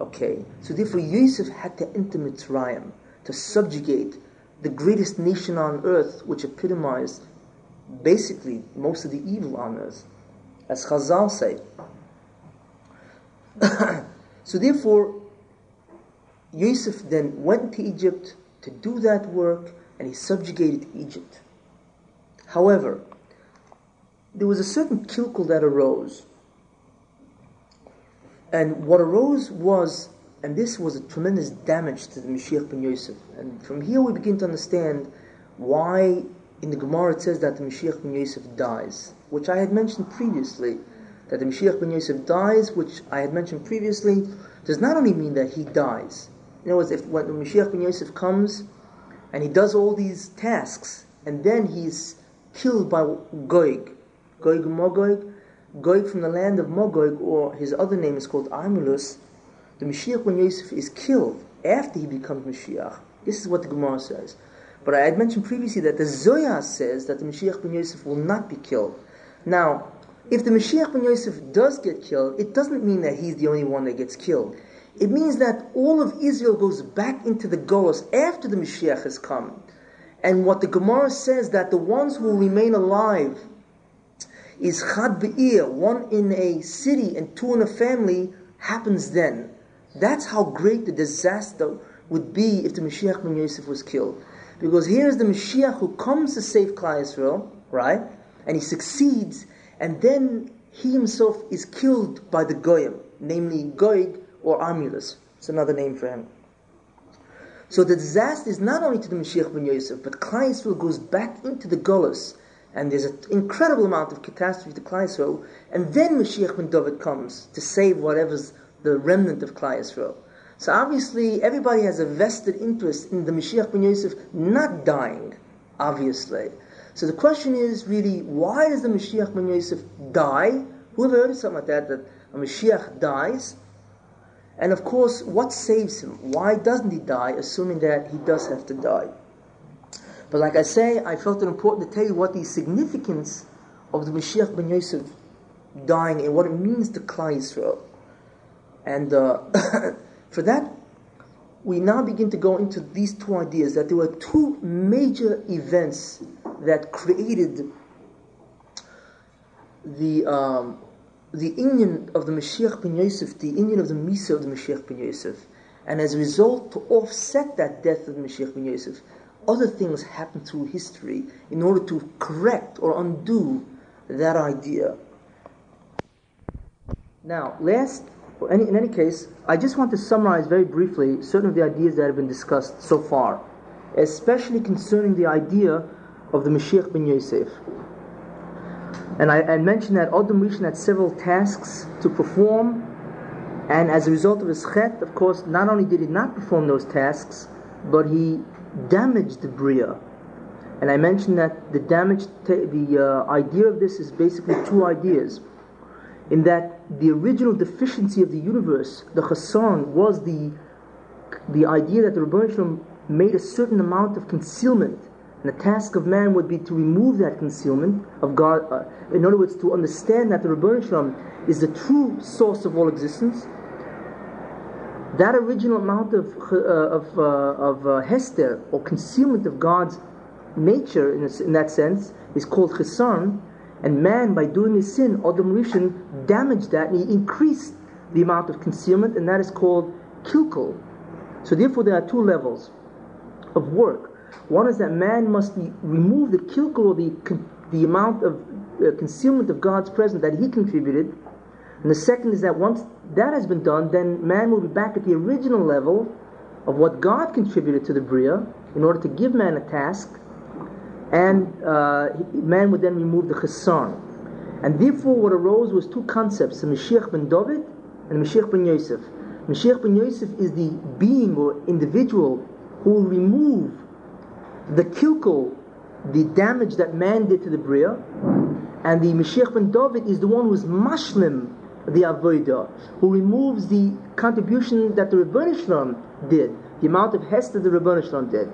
Okay, so therefore Yosef had to enter Mitzrayim to subjugate the greatest nation on earth, which epitomized basically most of the evil on earth, as Chazal say. so therefore, Yosef then went to Egypt to do that work, and he subjugated Egypt. However, there was a certain kilkel that arose. And what arose was, and this was a tremendous damage to the Mashiach ben Yosef. And from here we begin to understand why in the Gemara it says that the Mashiach ben Yosef dies, which I had mentioned previously. That the Mashiach ben Yosef dies, which I had mentioned previously, does not only mean that he dies. In other words, if when Mashiach ben Yosef comes and he does all these tasks, and then he's killed by Goig, Goig Mogog, Goig from the land of Mogog, or his other name is called Armilus, the Mashiach ben Yosef is killed after he becomes Mashiach. This is what the Gemara says. But I had mentioned previously that the Zohar says that the Mashiach ben Yosef will not be killed. Now, if the Mashiach ben Yosef does get killed, it doesn't mean that he's the only one that gets killed. It means that all of Israel goes back into the Golos after the Mashiach has come. And what the Gemara says that the ones who will remain alive is Chad Be'ir, one in a city and two in a family, happens then. That's how great the disaster would be if the Mashiach ben Yosef was killed. Because here is the Mashiach who comes to save Klal Israel, right? And he succeeds, and then he himself is killed by the Goyim, namely Goig or Armulus. It's another name for him. So the disaster is not only to the Mashiach ben Yosef, but Klal Israel goes back into the Golos, and there's an incredible amount of catastrophe to Klal Israel, and then Mashiach ben David comes to save whatever's the remnant of Klal Israel. So obviously, everybody has a vested interest in the Mashiach ben Yosef not dying, obviously. So the question is really, why does the Mashiach ben Yosef die? Who ever heard something like that, that a Mashiach dies? And of course, what saves him? Why doesn't he die, assuming that he does have to die? But like I say, I felt it important to tell you what the significance of the Mashiach ben Yosef dying and what it means to Klal Yisrael. And uh, For that, we now begin to go into these two ideas that there were two major events that created the um, the inyan of the Mashiach ben Yosef, the inyan of the Misa of the Mashiach ben Yosef. And as a result, to offset that death of the Mashiach ben Yosef, other things happen through history in order to correct or undo that idea. Now, last any, in any case, I just want to summarize very briefly certain of the ideas that have been discussed so far, especially concerning the idea of the Mashiach ben Yosef. And I, I mentioned that Adam Rishon had several tasks to perform, and as a result of his chet, of course, not only did he not perform those tasks, but he damaged the Bria. And I mentioned that the damage, the uh, idea of this is basically two ideas in that the original deficiency of the universe, the chassan, was the, the idea that the Rebbeinu made a certain amount of concealment. And the task of man would be to remove that concealment of God. Uh, in other words, to understand that the Rebbeinu is the true source of all existence. That original amount of, uh, of, uh, of uh, hester, or concealment of God's nature, in, a, in that sense, is called chassan and man, by doing his sin, Adam Rishon, damaged that and he increased the amount of concealment, and that is called kilkul. So, therefore, there are two levels of work. One is that man must remove the kilkul or the, the amount of uh, concealment of God's presence that he contributed. And the second is that once that has been done, then man will be back at the original level of what God contributed to the Bria in order to give man a task and uh, man would then remove the chassan. And therefore, what arose was two concepts: the Mashiach ben David and the Mashiach ben Yosef. Mashiach ben Yosef is the being or individual who will remove the kilkel, the damage that man did to the bria, And the Mashiach ben David is the one who's mashlim the avodah, who removes the contribution that the Rebbeinu Shalom did, the amount of hester the Rebbeinu Shalom did.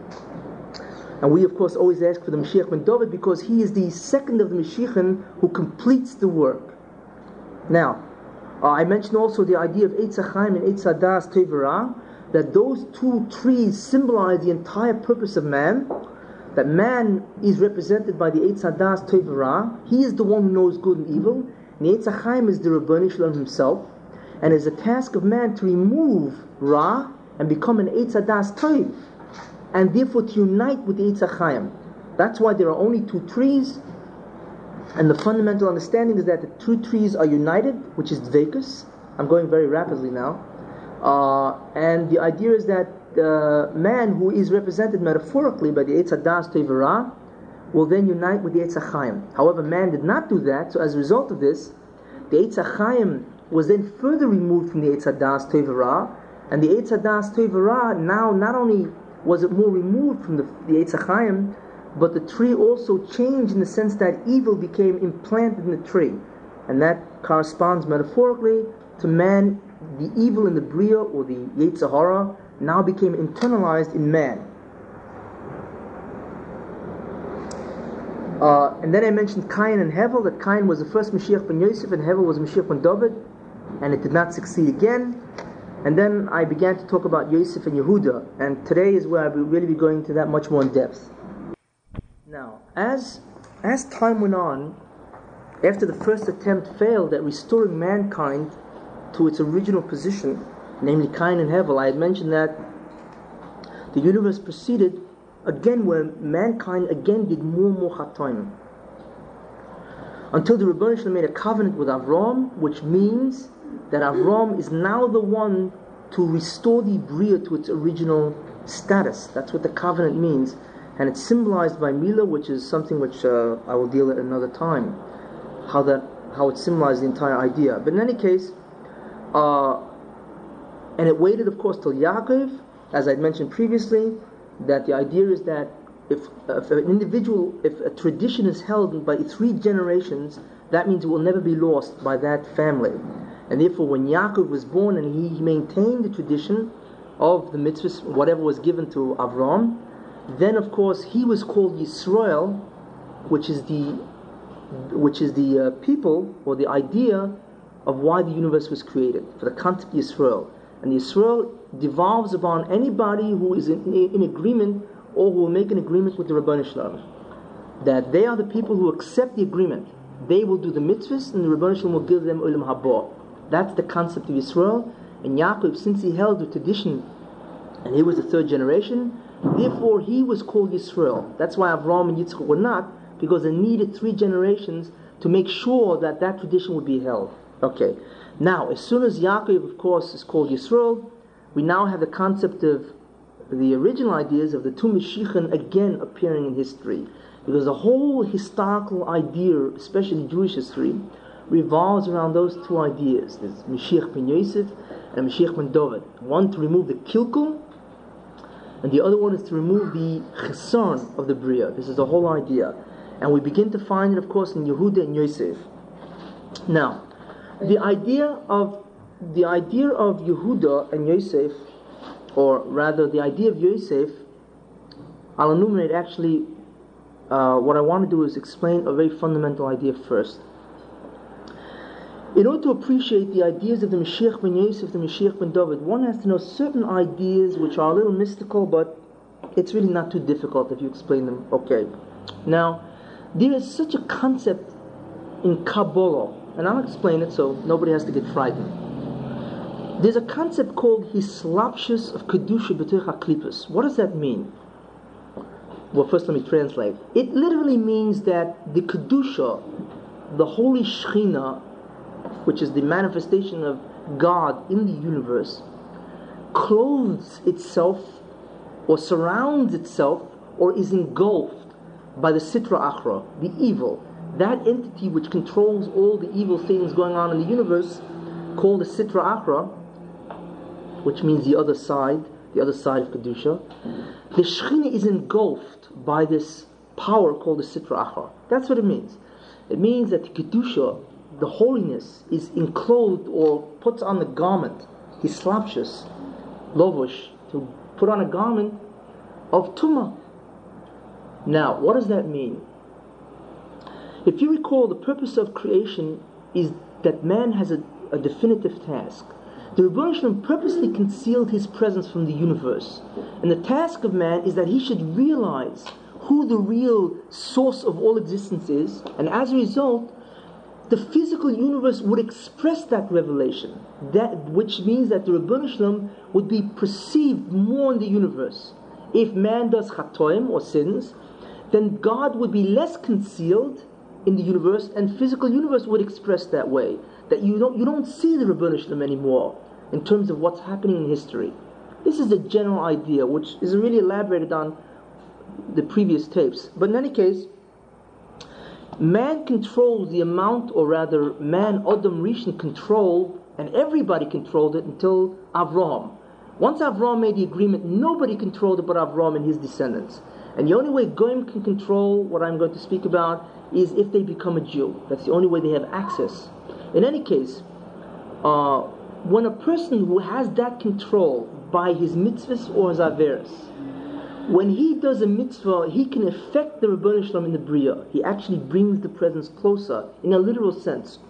And we, of course, always ask for the Mashiach ben David because he is the second of the Mashiachim who completes the work. Now, uh, I mentioned also the idea of Eitz and Eitz Hadas Tevera, that those two trees symbolize the entire purpose of man. That man is represented by the Eitz Hadas Tevera. He is the one who knows good and evil. And the Chaim is the Rabbani himself. And it's a task of man to remove Ra and become an Eitz Hadas Tev. And therefore to unite with the Chaim. That's why there are only two trees and the fundamental understanding is that the two trees are united, which is Dvekus. I'm going very rapidly now. Uh, and the idea is that the man who is represented metaphorically by the Eitz Hadas Tevera will then unite with the Eitz Chaim. However, man did not do that, so as a result of this, the Eitz Chaim was then further removed from the Eitz Hadas Tevera, and the Eitz Hadas Tevera now not only was it more removed from the, the Eitz Chaim, but the tree also changed in the sense that evil became implanted in the tree. And that corresponds metaphorically to man, the evil in the Bria or the Yetzer Hara now became internalized in man. Uh, and then I mentioned Cain and Hevel, that Cain was the first Mashiach ben Yosef and Hevel was Mashiach ben David, and it did not succeed again. And then I began to talk about Yosef and Yehuda, and today is where I will really be going into that much more in depth. Now, as as time went on, after the first attempt failed at restoring mankind to its original position, namely Cain and Hevel, I had mentioned that the universe proceeded again where mankind again did more and more chatoim. Until the Rebbeinu made a covenant with Avram, which means that Avram is now the one to restore the Bria to its original status. That's what the covenant means and it's symbolized by Mila, which is something which uh, I will deal at another time. How that how it symbolized the entire idea. But in any case, uh, and it waited, of course, till Yaakov, as I mentioned previously, that the idea is that if, if an individual, if a tradition is held by three generations, that means it will never be lost by that family. And therefore, when Yaakov was born and he maintained the tradition of the mitzvahs, whatever was given to Avram, then, of course, he was called Yisrael, which is the which is the uh, people or the idea of why the universe was created, for the concept of Yisrael. And Yisrael devolves upon anybody who is in, in, agreement or who will make an agreement with the Rabbanu Shalom. That they are the people who accept the agreement. They will do the mitzvahs and the Rabbanu Shalom will give them Olam Haba. That's the concept of Yisrael. And Yaakov, since he held the tradition and he was the third generation, Therefore, he was called Yisrael. That's why Avram and Yitzchak were not, because they needed three generations to make sure that that tradition would be held. Okay. Now, as soon as Yaakov, of course, is called Yisrael, we now have the concept of the original ideas of the two Mashiachim again appearing in history. Because the whole historical idea, especially Jewish history, revolves around those two ideas. There's Mashiach ben Yosef and Mashiach ben David. One to remove the kilkul and the other one is to remove the chesan of the bria. This is the whole idea, and we begin to find it, of course, in Yehuda and Yosef. Now, the idea of the idea of Yehuda and Yosef, or rather, the idea of Yosef, I'll enumerate actually. Uh, what I want to do is explain a very fundamental idea first. In order to appreciate the ideas of the Mashiach ben Yosef, the Mashiach ben David, one has to know certain ideas which are a little mystical, but it's really not too difficult if you explain them okay. Now, there is such a concept in Kabbalah, and I'll explain it so nobody has to get frightened. There's a concept called Hislapshus of Kedusha B'tech HaKlippus. What does that mean? Well, first let me translate. It literally means that the Kedusha, the holy Shechina, which is the manifestation of God in the universe, clothes itself or surrounds itself or is engulfed by the Sitra Achra, the evil, that entity which controls all the evil things going on in the universe, called the Sitra Achra, which means the other side, the other side of Kedusha. The Shechina is engulfed by this power called the Sitra Achra. That's what it means. It means that the Kedusha, the holiness, is enclosed or puts on the garment, hislapshus, lovush, to put on a garment of Tumah. Now, what does that mean? If you recall, the purpose of creation is that man has a, a definitive task. The Rebbe purposely concealed his presence from the universe. And the task of man is that he should realize who the real source of all existence is, and as a result, the physical universe would express that revelation, that which means that the Rebbe would be perceived more in the universe. If man does chatoim or sins, then God would be less concealed in the universe, and physical universe would express that way. That you don't you don't see the Rebbe anymore in terms of what's happening in history. This is the general idea, which is really elaborated on the previous tapes. But in any case, man controls the amount, or rather, man Adam Rishon controlled, and everybody controlled it until Avram. Once Avram made the agreement, nobody controlled it but Avram and his descendants. And the only way Goyim can control what I'm going to speak about is if they become a Jew. That's the only way they have access. In any case, uh, when a person who has that control by his mitzvahs or his averis, when he does a mitzvah, he can affect the Rabban Shalom in the Bria. He actually brings the presence closer in a literal sense.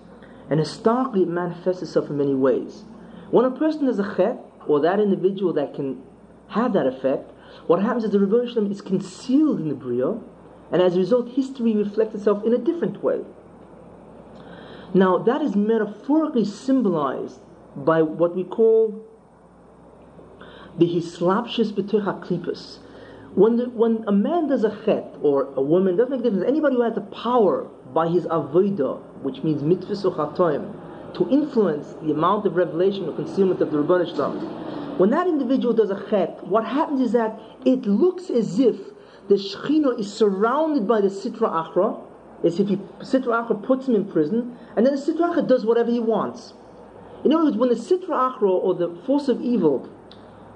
And historically, it manifests itself in many ways. When a person has a chet, or that individual that can have that effect, what happens is the Rabban Shalom is concealed in the Bria, and as a result, history reflects itself in a different way. Now, that is metaphorically symbolized by what we call the hislapshus b'tuch klipus. When, the, when a man does a chet, or a woman, doesn't make a difference, anybody who has the power by his avodah, which means mitzvah chatoim, to influence the amount of revelation or concealment of the Shalom, when that individual does a chet, what happens is that it looks as if the Shekhinah is surrounded by the Sitra Achra, as if he, Sitra Achra puts him in prison, and then the Sitra Achra does whatever he wants. In other words, when the Sitra Achra, or the force of evil,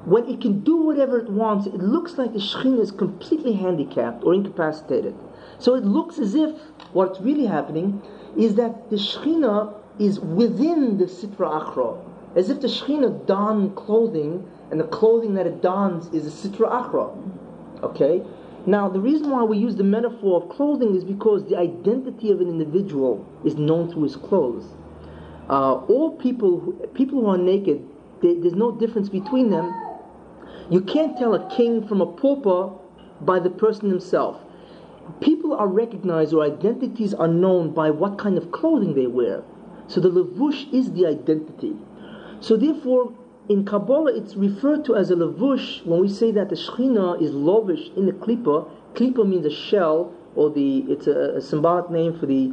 when it can do whatever it wants, it looks like the Shekhinah is completely handicapped or incapacitated. So it looks as if what's really happening is that the Shekhinah is within the Sitra Achra, as if the Shekhinah donned clothing, and the clothing that it dons is the Sitra Achra. Okay? Now, the reason why we use the metaphor of clothing is because the identity of an individual is known through his clothes. Uh, all people, who, people who are naked, they, there's no difference between them. You can't tell a king from a pauper by the person himself. People are recognized or identities are known by what kind of clothing they wear. So the levush is the identity. So therefore, in Kabbalah, it's referred to as a lavush. when we say that the Shechina is lovish in the klipa. Klipa means a shell, or the it's a, a symbolic name for the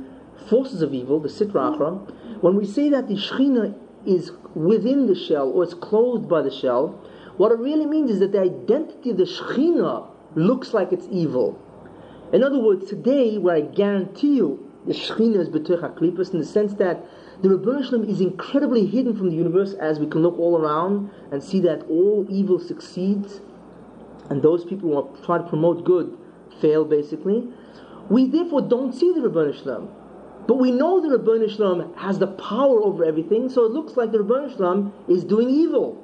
forces of evil, the sitra achra. When we say that the Shechina is within the shell, or it's clothed by the shell, what it really means is that the identity of the Shechina looks like it's evil. In other words, today, where I guarantee you the Shechina is B'tuch HaKlipas in the sense that the Rebbeinu is incredibly hidden from the universe as we can look all around and see that all evil succeeds and those people who are trying to promote good fail basically. We therefore don't see the Rebbeinu. But we know the Rebbeinu has the power over everything, so it looks like the Rebbeinu is doing evil.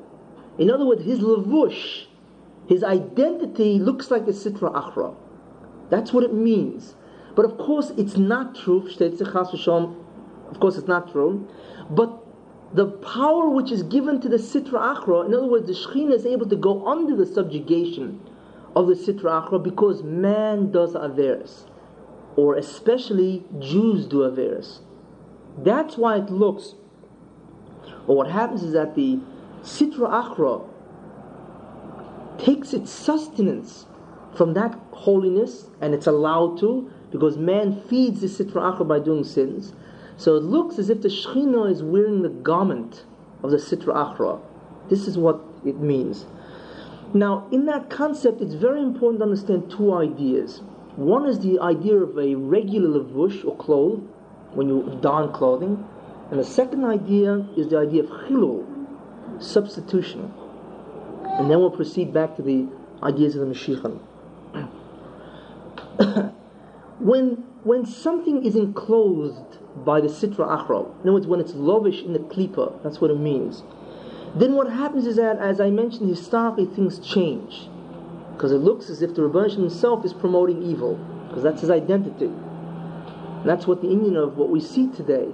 In other words, his levush, his identity looks like a Sitra Achra. That's what it means. But of course, it's not true. Of course, it's not true. But the power which is given to the Sitra Achra, in other words, the Shekhinah is able to go under the subjugation of the Sitra Achra because man does Averis. Or especially Jews do Averis. That's why it looks, or what happens is that the Sitra Achra takes its sustenance from that holiness, and it's allowed to, because man feeds the Sitra Achra by doing sins. So it looks as if the Shekhinah is wearing the garment of the Sitra Achra. This is what it means. Now, in that concept, it's very important to understand two ideas. One is the idea of a regular levush or cloth, when you don clothing, and the second idea is the idea of chilul, substitution. And then we'll proceed back to the ideas of the Mashiach. when when something is enclosed by the sitra achra, in other words, when it's lovish in the klipa, that's what it means. Then what happens is that, as I mentioned, historically things change. Because it looks as if the Rebbe himself is promoting evil, because that's his identity. And that's what the inyan of what we see today.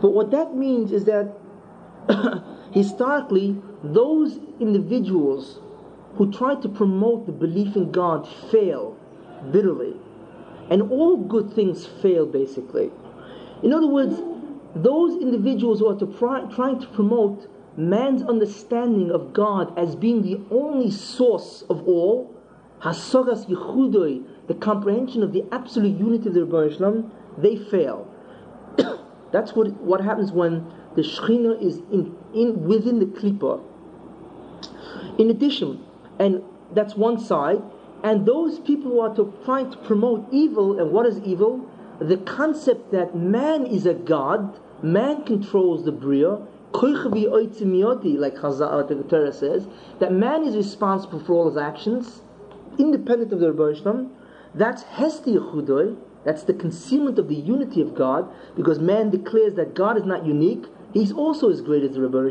But what that means is that historically, those individuals who try to promote the belief in God fail bitterly. And all good things fail, basically. In other words, those individuals who are to trying to promote man's understanding of God as being the only source of all, hasogas yichudoi, the comprehension of the absolute unity of the Rebbe Shalom, they fail. That's what what happens when the Shekhinah is in, in within the Klippa. In addition, and that's one side, and those people who are to, trying to promote evil, and what is evil? The concept that man is a god, man controls the Bria, like Chazal Torah says, that man is responsible for all his actions, independent of the Rebbe That's Hesti Chudoy, that's the concealment of the unity of God, because man declares that God is not unique, he's also as great as the Rebbe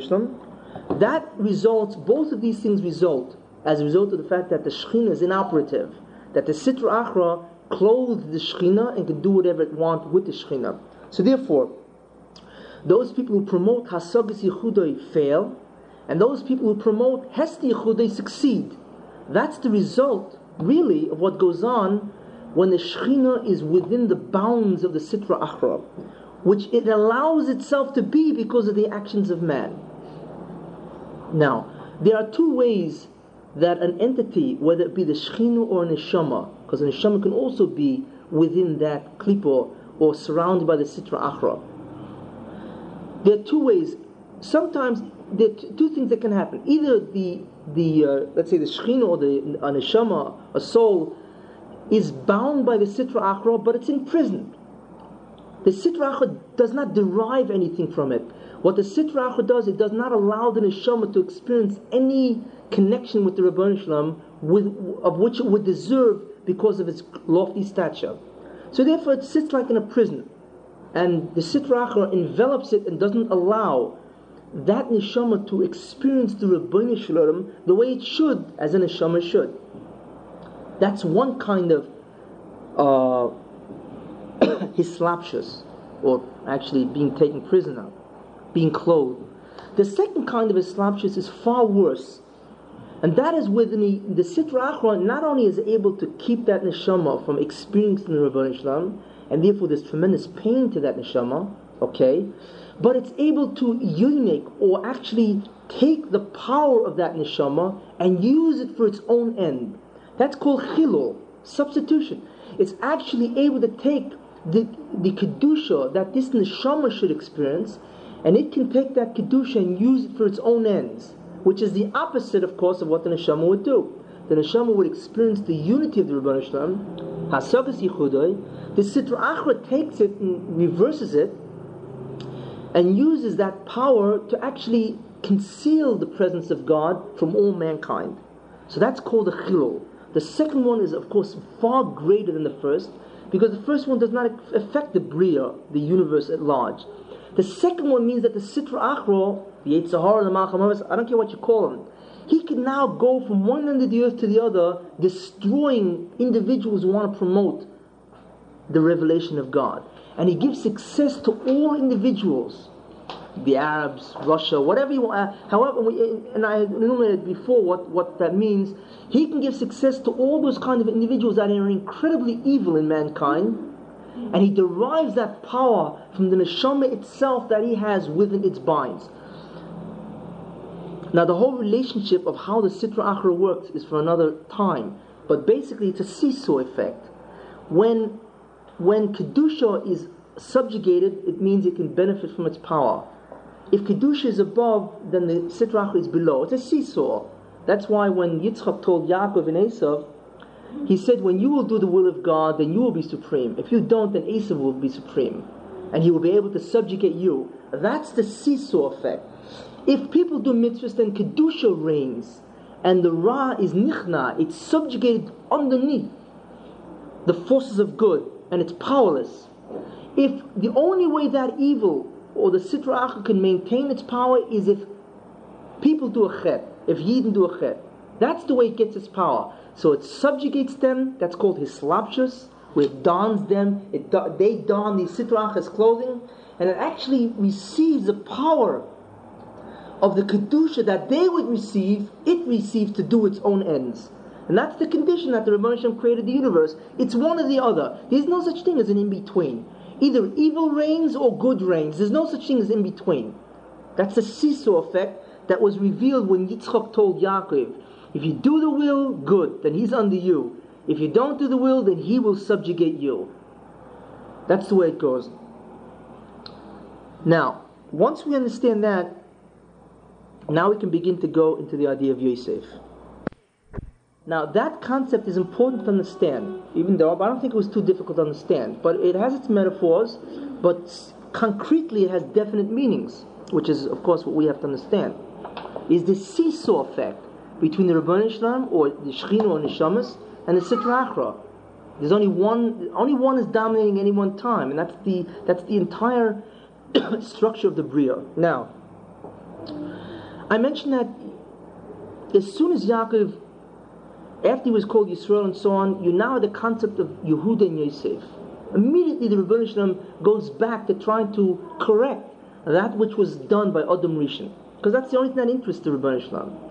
That results, both of these things result as a result of the fact that the Shekhinah is inoperative, that the Sitra Achra clothes the Shekhinah and can do whatever it wants with the Shekhinah. So therefore, those people who promote Hasagas Yechudoi fail, and those people who promote Hesti Yechudoi succeed. That's the result, really, of what goes on when the Shekhinah is within the bounds of the Sitra Achra, which it allows itself to be because of the actions of man. Now, there are two ways that an entity, whether it be the Shechina or an Neshama, because an Neshama can also be within that klipo or surrounded by the Sitra Achra. There are two ways. Sometimes there are two things that can happen. Either the the uh, let's say the Shechina or the a Neshama, a soul, is bound by the Sitra Achra, but it's imprisoned. The Sitra Achra does not derive anything from it. What the Sitra Achra does, it does not allow the Neshama to experience any connection with the Rabban Shalom with, of which it would deserve because of its lofty stature. So therefore it sits like in a prison. And the Sitra Achra envelops it and doesn't allow that neshama to experience the Rabbeinu Shalom the way it should, as a neshama should. That's one kind of uh, hislapshus, or actually being taken prisoner, being clothed. The second kind of hislapshus is far worse. And that is when the, the Sitra Achra not only is able to keep that neshama from experiencing the Rabban Islam, and therefore there's tremendous pain to that neshama, okay, but it's able to unique or actually take the power of that neshama and use it for its own end. That's called chilul, substitution. It's actually able to take the, the kedusha that this neshama should experience, and it can take that kedusha and use it for its own ends which is the opposite, of course, of what the neshama would do. The neshama would experience the unity of the Rebbe Shalom, Hasagas Yichudai. The Sitra Achra takes it and reverses it, and uses that power to actually conceal the presence of God from all mankind. So that's called a chilul. The second one is, of course, far greater than the first, because the first one does not affect the bria, the universe at large. The second one means that the Sitra Achra the Yetzer Hara, the Malcham I don't care what you call him. He can now go from one end of the earth to the other, destroying individuals who want to promote the revelation of God. And he gives success to all individuals, the Arabs, Russia, whatever you want. Uh, however, we, and I enumerated before what, what that means. He can give success to all those kind of individuals that are incredibly evil in mankind. And he derives that power from the neshama itself that he has within its binds. Now, the whole relationship of how the Sitra Achra works is for another time, but basically it's a seesaw effect. When, when Kedusha is subjugated, it means it can benefit from its power. If Kedusha is above, then the Sitra Achra is below. It's a seesaw. That's why when Yitzchak told Yaakov and Esav, he said, When you will do the will of God, then you will be supreme. If you don't, then Esav will be supreme. And he will be able to subjugate you. That's the seesaw effect. If people do mitzvahs, then kedusha reigns, and the ra is nichna. It's subjugated underneath the forces of good, and it's powerless. If the only way that evil or the Sitra Achra can maintain its power is if people do a chet, if Yidden do a chet. That's the way it gets its power. So it subjugates them, that's called hislapshus, where it dons them, it, they don the Sitra Achra's clothing, and it actually receives the power of the Kedusha that they would receive, it receives to do its own ends. And that's the condition that the Rebbe created the universe. It's one or the other. There's no such thing as an in between. Either evil reigns or good reigns. There's no such thing as in between. That's the seesaw effect that was revealed when Yitzchak told Yaakov, if you do the will, good, then he's under you. If you don't do the will, then he will subjugate you. That's the way it goes. Now, once we understand that, now we can begin to go into the idea of Yosef. Now, that concept is important to understand, even though I don't think it was too difficult to understand. But it has its metaphors, but concretely it has definite meanings, which is, of course, what we have to understand. Is the seesaw effect between the Rabban Shalom or the Shechina or Neshamas and the Sitra Achra. There's only one, only one is dominating any one time, and that's the, that's the entire structure of the Bria. Now, I mentioned that as soon as Yaakov after he was called Yisrael and so on, you now have the concept of Yehuda and Yosef. Immediately the Rebbe Shalom goes back to trying to correct that which was done by Adam Rishon. Because that's the only thing that interests the Rebbe Shalom.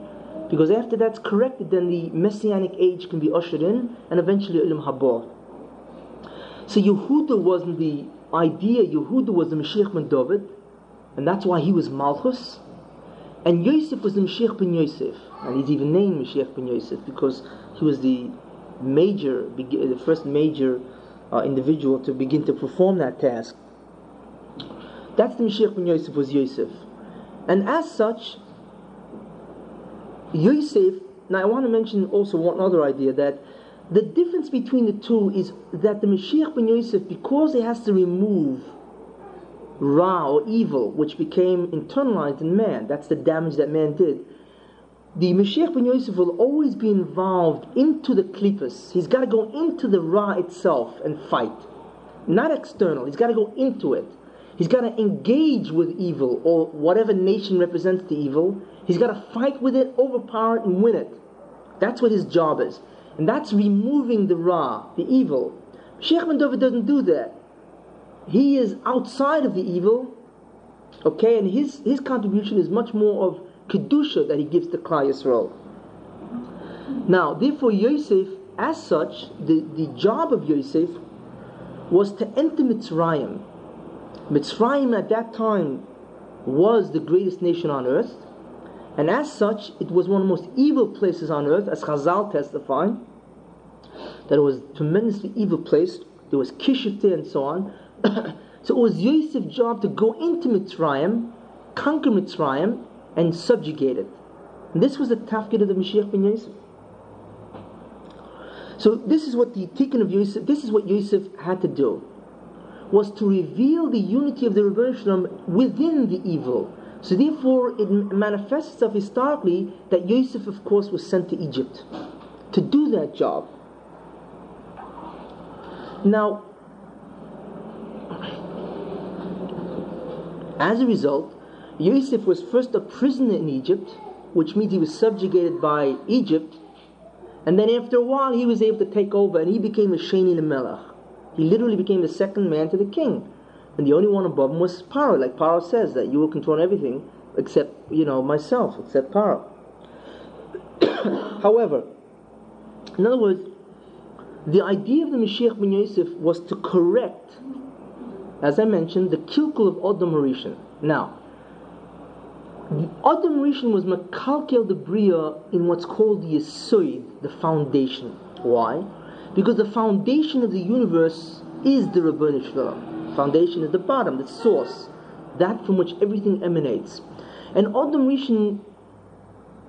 Because after that's corrected, then the Messianic age can be ushered in, and eventually Olam Haba. So Yehuda wasn't the idea, Yehuda was the Mashiach ben David, and that's why he was Malchus. And Yosef was the Mashiach ben Yosef, and he's even named Mashiach ben Yosef because he was the major, the first major uh, individual to begin to perform that task. That's the Mashiach ben Yosef was Yosef, and as such, Yosef. Now I want to mention also one other idea that the difference between the two is that the Mashiach ben Yosef, because he has to remove Ra or evil, which became internalized in man. That's the damage that man did. The Mashiach ben Yosef will always be involved into the klippas. He's got to go into the Ra itself and fight. Not external, he's got to go into it. He's got to engage with evil or whatever nation represents the evil. He's got to fight with it, overpower it, and win it. That's what his job is. And that's removing the Ra, the evil. Sheikh ben David doesn't do that he is outside of the evil, okay, and his, his contribution is much more of Kedusha that he gives to Klal Yisrael. Now, therefore, Yosef, as such, the, the job of Yosef was to enter Mitzrayim. Mitzrayim at that time was the greatest nation on earth, and as such, it was one of the most evil places on earth, as Chazal testified, that it was a tremendously evil place. There was Kishite and so on. so it was Yosef's job to go into Mitzrayim, conquer Mitzrayim, and subjugate it. And this was the tafkid of the Mashiach ben Yosef. So this is what the tikkun of Yosef, this is what Yosef had to do, was to reveal the unity of the Rebbe Shalom within the evil. So therefore it manifests itself historically that Yosef of course was sent to Egypt to do that job. Now As a result, Yosef was first a prisoner in Egypt, which means he was subjugated by Egypt, and then after a while he was able to take over and he became a Sheni Melech. He literally became the second man to the king. And the only one above him was Paro, like Paro says, that you will control everything except, you know, myself, except Paro. However, in other words, the idea of the Mashiach ben Yosef was to correct as I mentioned, the kilkul of Adam Harishon. Now, Adam Harishon was Makalkel the Bria in what's called the Yisoid, the foundation. Why? Because the foundation of the universe is the Rabbanu Shalom. Foundation is the bottom, the source, that from which everything emanates. And Adam Rishon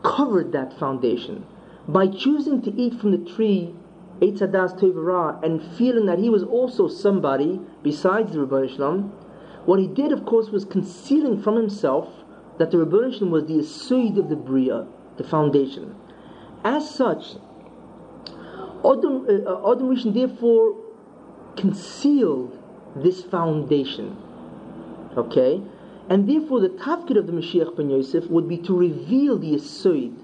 covered that foundation by choosing to eat from the tree Eitzadas Tevara and feeling that he was also somebody besides the Rebbe Shalom, what he did, of course, was concealing from himself that the Rebbe Shalom was the Asuyid of the Bria, the foundation. As such, Adam, uh, Adam Rishon therefore concealed this foundation. Okay? And therefore, the tafkid of the Mashiach ben Yosef would be to reveal the Yesod,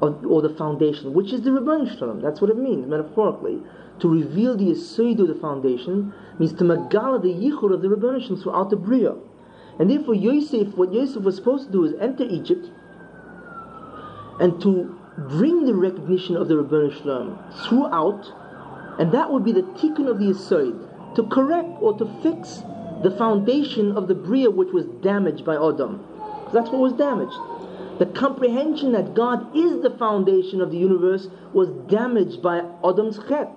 or, or the foundation, which is the Rabban Shalom. That's what it means, metaphorically. To reveal the Yesod of the foundation means to magala the Yichur of the Rabban Shalom throughout the Bria. And therefore, Yosef, what Yosef was supposed to do is enter Egypt and to bring the recognition of the Rabban Shalom throughout, and that would be the tikkun of the Yesod, to correct or to fix the foundation of the Bria which was damaged by Adam. That's what was damaged. The comprehension that God is the foundation of the universe was damaged by Adam's chet.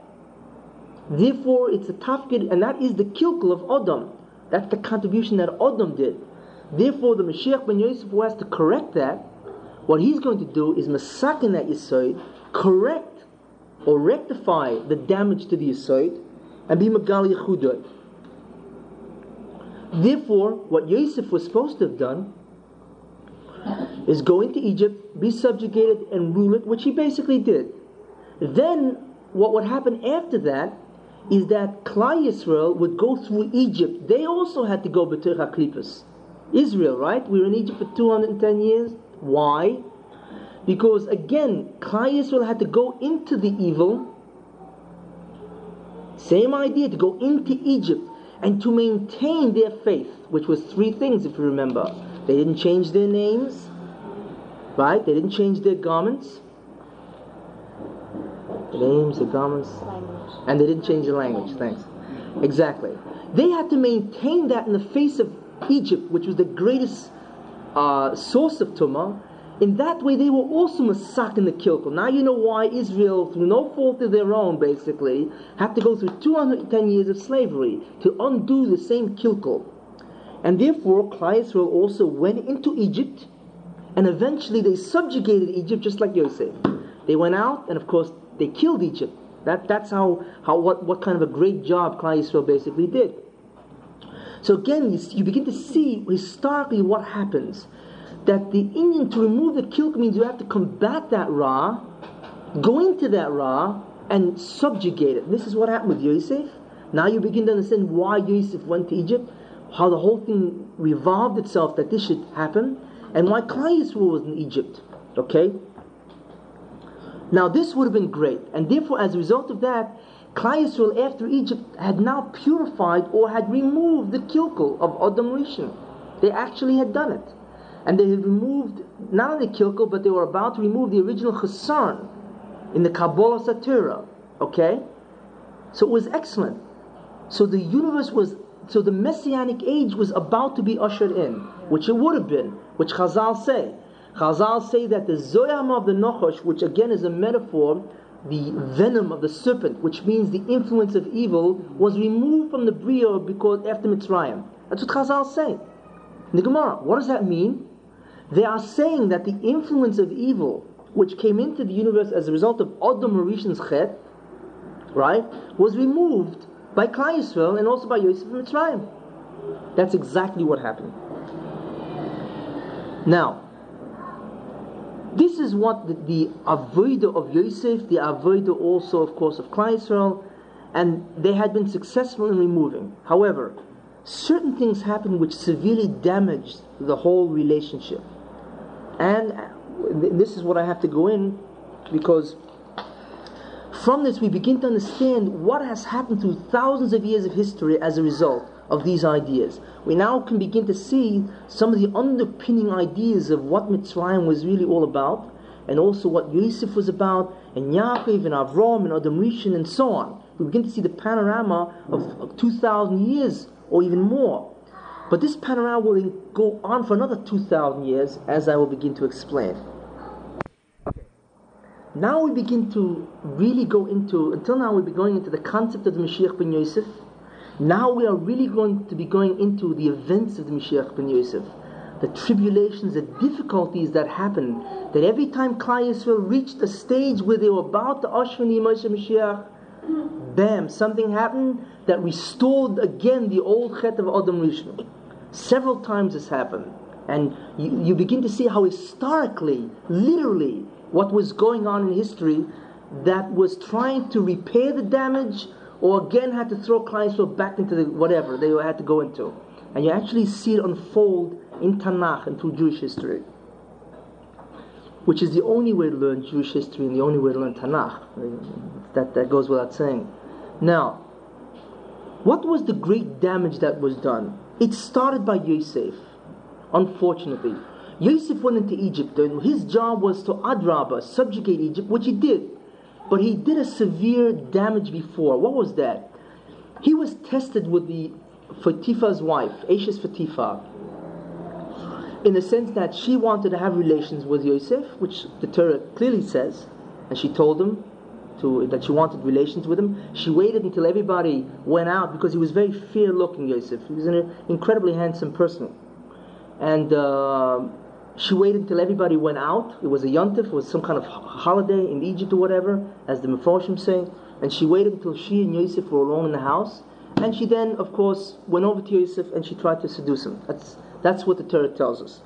Therefore, it's a tafkid, and that is the kilkel of Adam. That's the contribution that Adam did. Therefore, the Mashiach ben Yosef has to correct that, what he's going to do is masakin that Yisod, correct or rectify the damage to the Yisod, and be Magali Yechudot. Therefore, what Yosef was supposed to have done is go into Egypt, be subjugated, and rule it, which he basically did. Then, what would happen after that is that Klal Yisrael would go through Egypt. They also had to go B'Tech HaKlippus. Israel, right? We were in Egypt for 210 years. Why? Because again, Klal Yisrael had to go into the evil. Same idea to go into Egypt and to maintain their faith, which was three things, if you remember. They didn't change their names, right? They didn't change their garments. The names, the garments, language. and they didn't change the language. Thanks. Exactly. They had to maintain that in the face of Egypt, which was the greatest uh, source of tumah, in that way they were also masak in the kilkel. Now you know why Israel, through no fault of their own, basically, had to go through 210 years of slavery to undo the same kilkel. And therefore, Klal Yisrael also went into Egypt, and eventually they subjugated Egypt just like Yosef. They went out, and of course, they killed Egypt. That, that's how, how what, what kind of a great job Klal Yisrael basically did. So again, you, you begin to see historically what happens. That the inyan to remove the kilk means you have to combat that Ra, go into that Ra, and subjugate it. This is what happened with Yosef. Now you begin to understand why Yosef went to Egypt, how the whole thing revolved itself that this should happen, and why Yisrael was in Egypt. Okay? Now this would have been great, and therefore, as a result of that, Yisrael after Egypt had now purified or had removed the kilkel of Adam Rishon. They actually had done it. And they had removed not only kilkel, but they were about to remove the original chesan in the Kabbalah Satira. Okay? So it was excellent. So the universe was, so the messianic age was about to be ushered in, which it would have been, which Chazal say. Chazal say that the Zoyam of the Nochosh, which again is a metaphor the venom of the serpent, which means the influence of evil, was removed from the Bria because after Mitzrayim. That's what Chazal say. The Gemara, what does that mean? They are saying that the influence of evil, which came into the universe as a result of Adam Rishon's chet, right, was removed by Klal Yisrael and also by Yosef Mitzrayim. That's exactly what happened. Now, this is what the, the avodah of Yosef, the avodah also, of course, of Yisrael, and they had been successful in removing. However, certain things happened which severely damaged the whole relationship. And uh, this is what I have to go in because from this we begin to understand what has happened through thousands of years of history as a result of these ideas. We now can begin to see some of the underpinning ideas of what Mitzrayim was really all about, and also what Yosef was about, and Yaakov and Avram and Adam Rishon and so on. We begin to see the panorama of, of 2,000 years or even more. But this panorama will go on for another 2,000 years, as I will begin to explain. Now we begin to really go into, until now we've been going into the concept of the Mashiach ben Yosef, now we are really going to be going into the events of the Mashiach ben Yosef, the tribulations, the difficulties that happen. That every time Klal Yisrael reached a stage where they were about to usher in the Mashiach, bam, something happened that restored again the old Chet of Adam Rishon. Several times this happened. And you, you begin to see how historically, literally, what was going on in history that was trying to repair the damage or again had to throw Yisrael back into the whatever they had to go into. And you actually see it unfold in Tanakh and through Jewish history. Which is the only way to learn Jewish history and the only way to learn Tanakh. That, that goes without saying. Now, what was the great damage that was done? It started by Yosef, unfortunately. Yosef went into Egypt and his job was to Adraba, subjugate Egypt, which he did. But he did a severe damage before. What was that? He was tested with the Fatifa's wife, Ashes Fatifa, in the sense that she wanted to have relations with Yosef, which the Torah clearly says, and she told him to, that she wanted relations with him. She waited until everybody went out because he was very fair looking, Yosef. He was an incredibly handsome person. And uh, she waited until everybody went out. It was a yontif, it was some kind of holiday in Egypt or whatever, as the Mefarshim say. And she waited until she and Yosef were alone in the house. And she then, of course, went over to Yosef and she tried to seduce him. That's, that's what the Torah tells us.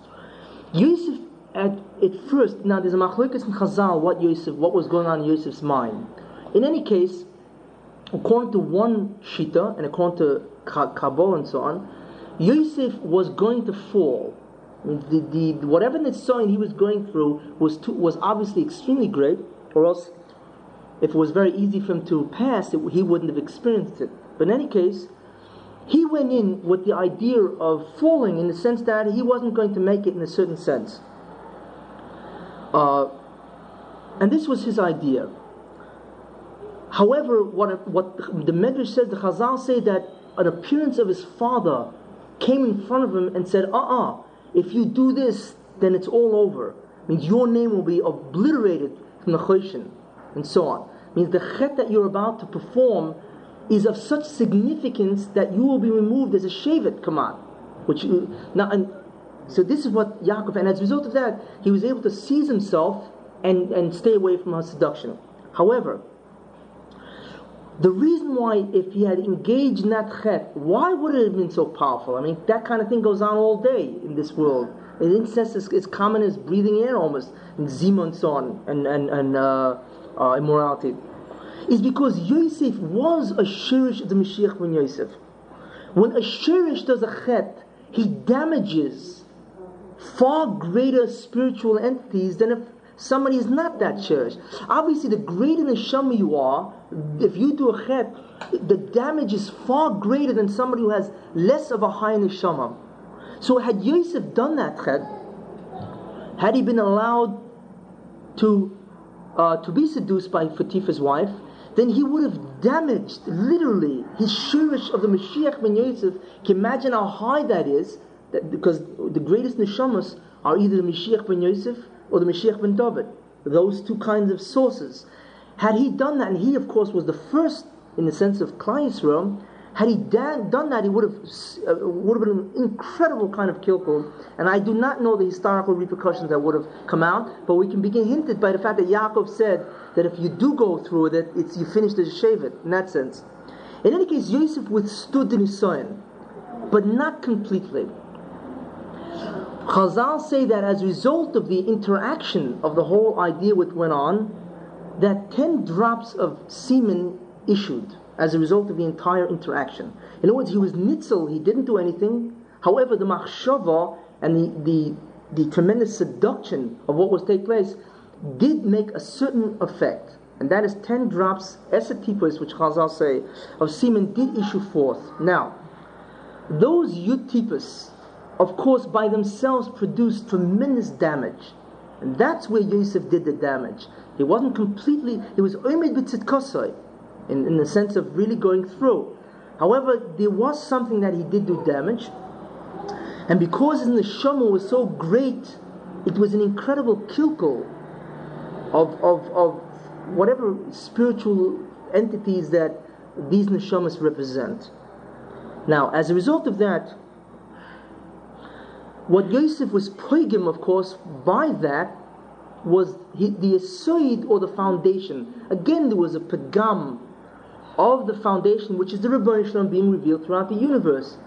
Yosef, at, at first, now there's a machlokes in Chazal, what Yosef, what was going on in Yosef's mind. In any case, according to one Shita and according to Kabbalah and so on, Yosef was going to fall the, the, whatever Nitzon he was going through was, too, was obviously extremely great, or else if it was very easy for him to pass, it, he wouldn't have experienced it. But in any case, he went in with the idea of falling in the sense that he wasn't going to make it in a certain sense. Uh, and this was his idea. However, what, what the Medrash says, the Chazal say that an appearance of his father came in front of him and said, uh uh-uh, uh if you do this, then it's all over. It means your name will be obliterated from the Choshen, and so on. It means the chet that you're about to perform is of such significance that you will be removed as a shevet command. Which you, now, and so this is what Yaakov, and as a result of that, he was able to seize himself and, and stay away from her seduction. However, the reason why, if he had engaged in that chet, why would it have been so powerful? I mean, that kind of thing goes on all day in this world. And incest is as common as breathing air almost, and zima and so on, and, and, and uh, uh, immorality. Is because Yosef was a shirish of the Mashiach ben Yosef. When a shirish does a chet, he damages far greater spiritual entities than if somebody is not that cherished. Obviously, the greater the neshama you are, if you do a chet, the damage is far greater than somebody who has less of a high neshama. So, had Yosef done that chet, had he been allowed to uh, to be seduced by Fatifa's wife, then he would have damaged literally his shirish of the Mashiach ben Yosef. Can you imagine how high that is? That, because the greatest neshamas are either the Mashiach ben Yosef or the Mashiach ben David. Those two kinds of sources. Had he done that, and he, of course, was the first in the sense of Klal Yisrael, had he done that, he would have uh, would have been an incredible kind of kilkel. And I do not know the historical repercussions that would have come out, but we can begin hinted by the fact that Yaakov said that if you do go through it, it's you finish the shavit in that sense. In any case, Yosef withstood the Nisayan, but not completely. Chazal say that as a result of the interaction of the whole idea which went on, that 10 drops of semen issued as a result of the entire interaction. In other words, he was nitzel, he didn't do anything. However, the machshava and the, the, the tremendous seduction of what was taking place did make a certain effect. And that is 10 drops, esatipos, which Chazal say, of semen did issue forth. Now, those yutipus, of course, by themselves produced tremendous damage. And that's where Yosef did the damage. He wasn't completely, he was omed b'tzitkosoi, in, in the sense of really going through. However, there was something that he did do damage. And because his neshama was so great, it was an incredible kilkel of, of, of whatever spiritual entities that these neshamas represent. Now, as a result of that, what Yosef was poigim, of course, by that was the asoid or the foundation. Again, there was a pagam of the foundation, which is the Rebbeinu being revealed throughout the universe.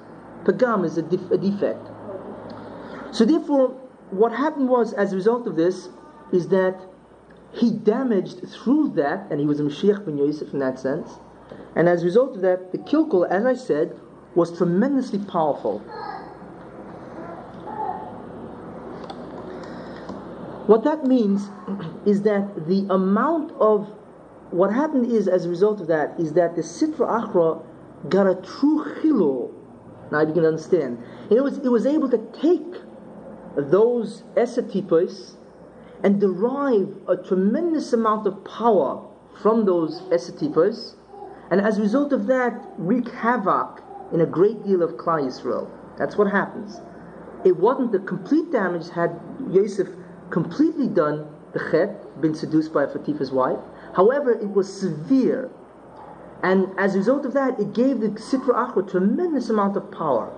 Pagam is a, def- a defect. So therefore, what happened was, as a result of this, is that he damaged through that, and he was a Mashiach ben Yosef in that sense, And as a result of that, the kilkul, as I said, was tremendously powerful. What that means is that the amount of what happened is, as a result of that, is that the Sitra Achra got a true chilul. Now you can understand. And it was, it was able to take those esotipos and derive a tremendous amount of power from those esotipos, and as a result of that, wreak havoc in a great deal of Klal Yisrael. That's what happens. It wasn't the complete damage had Yosef completely done the chet, been seduced by Fatifa's wife. However, it was severe. And as a result of that, it gave the Sitra Achra tremendous amount of power.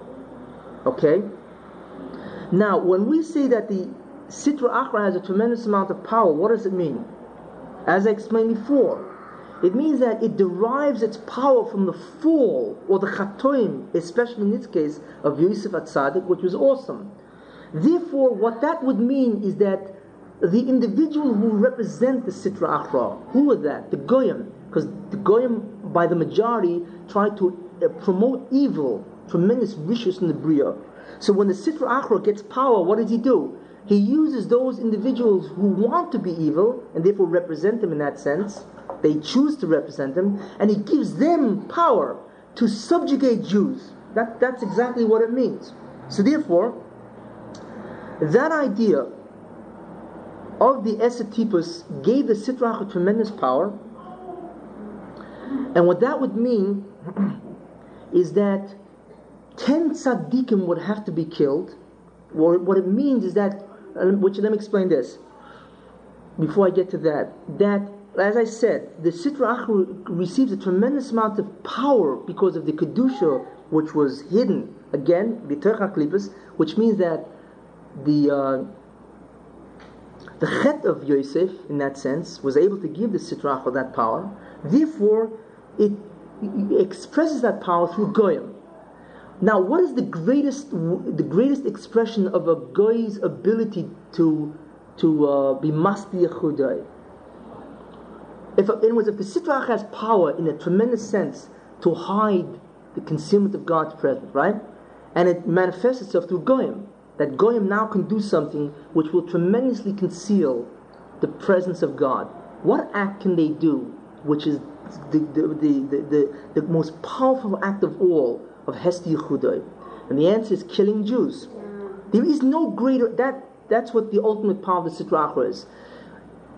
Okay? Now, when we say that the Sitra Achra has a tremendous amount of power, what does it mean? As I explained before, it means that it derives its power from the fall, or the chatoim, especially in this case, of Yosef Atzadik, which was awesome. Therefore, what that would mean is that the individual who represent the Sitra Achra, who are that? The Goyim. Because the Goyim, by the majority, try to uh, promote evil, tremendous vicious in the Bria. So when the Sitra Achra gets power, what does he do? He uses those individuals who want to be evil, and therefore represent them in that sense. They choose to represent them, and he gives them power to subjugate Jews. That, that's exactly what it means. So therefore, that idea of the esotipus gave the Sitrach a tremendous power. And what that would mean is that 10 tzaddikim would have to be killed. What it means is that, which let me explain this before I get to that, that as I said, the Sitra Achru receives a tremendous amount of power because of the Kedusha which was hidden, again, the Klippas, which means that the uh, the chet of Yosef, in that sense, was able to give the Sitra that power. Therefore, it, it expresses that power through Goyim. Now, what is the greatest the greatest expression of a goy's ability to to uh, be masti chudai? If, in words, if the Sitra has power in a tremendous sense to hide the concealment of God's presence, right? And it manifests itself through goyim that Goyim now can do something which will tremendously conceal the presence of God. What act can they do which is the, the, the, the, the, most powerful act of all of Hesti Chudai? And the answer is killing Jews. There is no greater, that, that's what the ultimate power of the Sitra Achra is.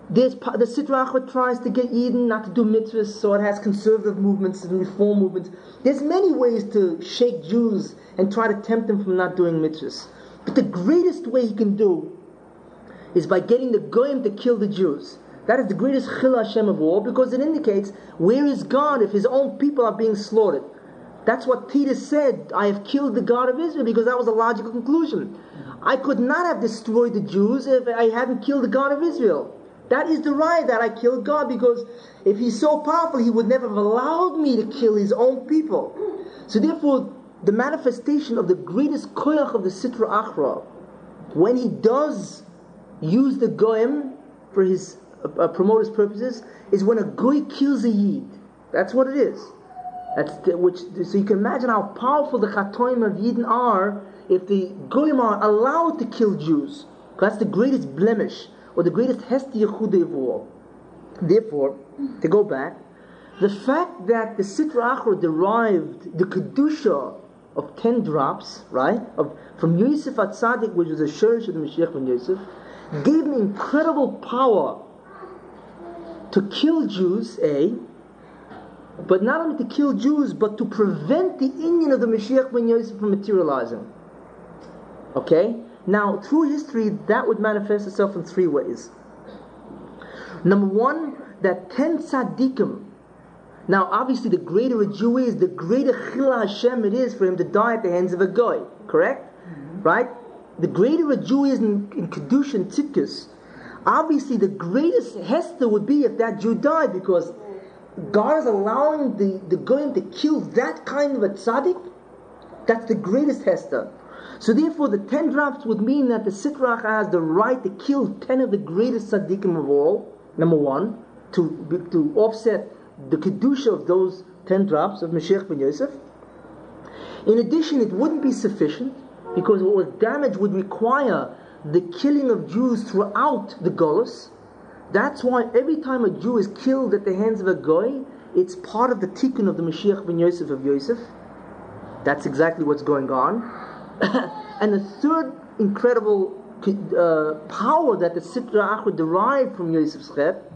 There's, the Sitra Achra tries to get Yidden not to do mitzvahs, so it has conservative movements and reform movements. There's many ways to shake Jews and try to tempt them from not doing mitzvahs. But the greatest way he can do is by getting the Goyim to kill the Jews. That is the greatest chil Hashem of all because it indicates where is God if his own people are being slaughtered. That's what Titus said, I have killed the God of Israel because that was a logical conclusion. I could not have destroyed the Jews if I hadn't killed the God of Israel. That is the right that I killed God because if he's so powerful, he would never have allowed me to kill his own people. So therefore, the manifestation of the greatest koyach of the Sitra Achra, when he does use the goyim for his uh, uh, promote his purposes, is when a goy kills a yid. That's what it is. That's the, which. So you can imagine how powerful the chatoim of yidden are if the goyim are allowed to kill Jews. That's the greatest blemish or the greatest hesti yechude of all. Therefore, to go back, the fact that the Sitra Achra derived the kedusha of 10 drops, right, of, from Yosef Atzadik, which was a shurish of the Mashiach ben Yosef, gave him incredible power to kill Jews, A, but not only to kill Jews, but to prevent the inyan of the Mashiach ben Yosef from materializing. Okay? Now, through history, that would manifest itself in three ways. Number one, that 10 tzaddikim now, obviously, the greater a Jew is, the greater chila Hashem it is for him to die at the hands of a guy. Correct? Mm-hmm. Right? The greater a Jew is in, in Kedusha and Tzidkus, obviously the greatest Hester would be if that Jew died because God is allowing the, the goyim to kill that kind of a tzaddik. That's the greatest Hester. So therefore, the ten drops would mean that the Sitrach has the right to kill ten of the greatest tzaddikim of all. Number one, to to offset the kedusha of those 10 drops of Mashiach ben Yosef. In addition, it wouldn't be sufficient because what was damage would require the killing of Jews throughout the Golos. That's why every time a Jew is killed at the hands of a Goy, it's part of the tikkun of the Mashiach ben Yosef of Yosef. That's exactly what's going on. and the third incredible uh, power that the Sitra Achra derived from Yosef's Chet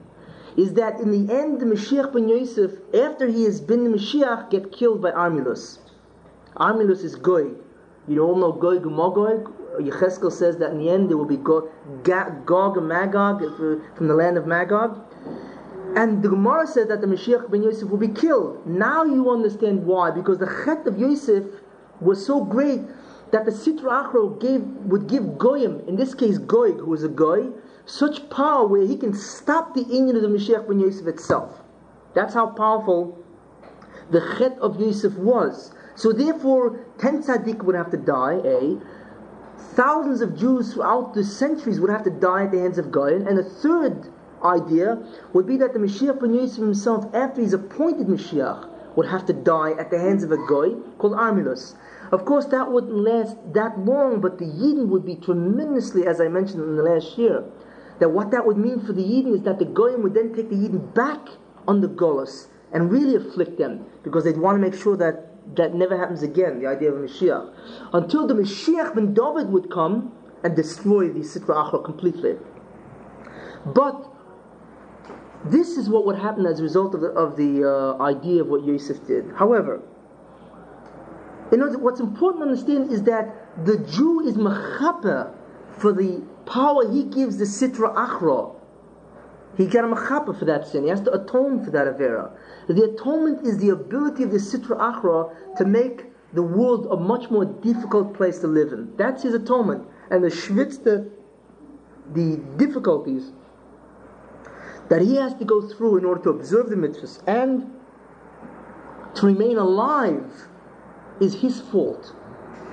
is that in the end the Mashiach ben Yosef, after he has been the Mashiach, get killed by Armilus. Armilus is Goy. You all know Goy Gumogoi. Yecheskel says that in the end there will be Gog, Gog and Magog uh, from the land of Magog. And the Gemara said that the Mashiach ben Yosef will be killed. Now you understand why. Because the Chet of Yosef was so great that the Sitra Achro gave, would give Goyim, in this case Goy, who was a Goy, such power where he can stop the inyan of the Mashiach ben Yosef itself. That's how powerful the Chet of Yosef was. So therefore, ten tzaddik would have to die, A. Thousands of Jews throughout the centuries would have to die at the hands of Goy. And a third idea would be that the Mashiach ben Yosef himself, after he's appointed Mashiach, would have to die at the hands of a Goy called Armilus. Of course, that wouldn't last that long, but the Yidden would be tremendously, as I mentioned in the last year, that what that would mean for the Yidden is that the Goyim would then take the Yidden back on the Golos and really afflict them, because they'd want to make sure that that never happens again, the idea of Mashiach. Until the Mashiach ben David would come and destroy the Sitra Achra completely. But this is what would happen as a result of the, of the uh, idea of what Yosef did. However, in other, what's important to understand is that the Jew is mechaper for the power he gives the Sitra Achra. He got a mechaper for that sin. He has to atone for that avera. The atonement is the ability of the Sitra Achra to make the world a much more difficult place to live in. That's his atonement. And the shvitz, the, the difficulties that he has to go through in order to observe the mitzvahs and to remain alive is his fault.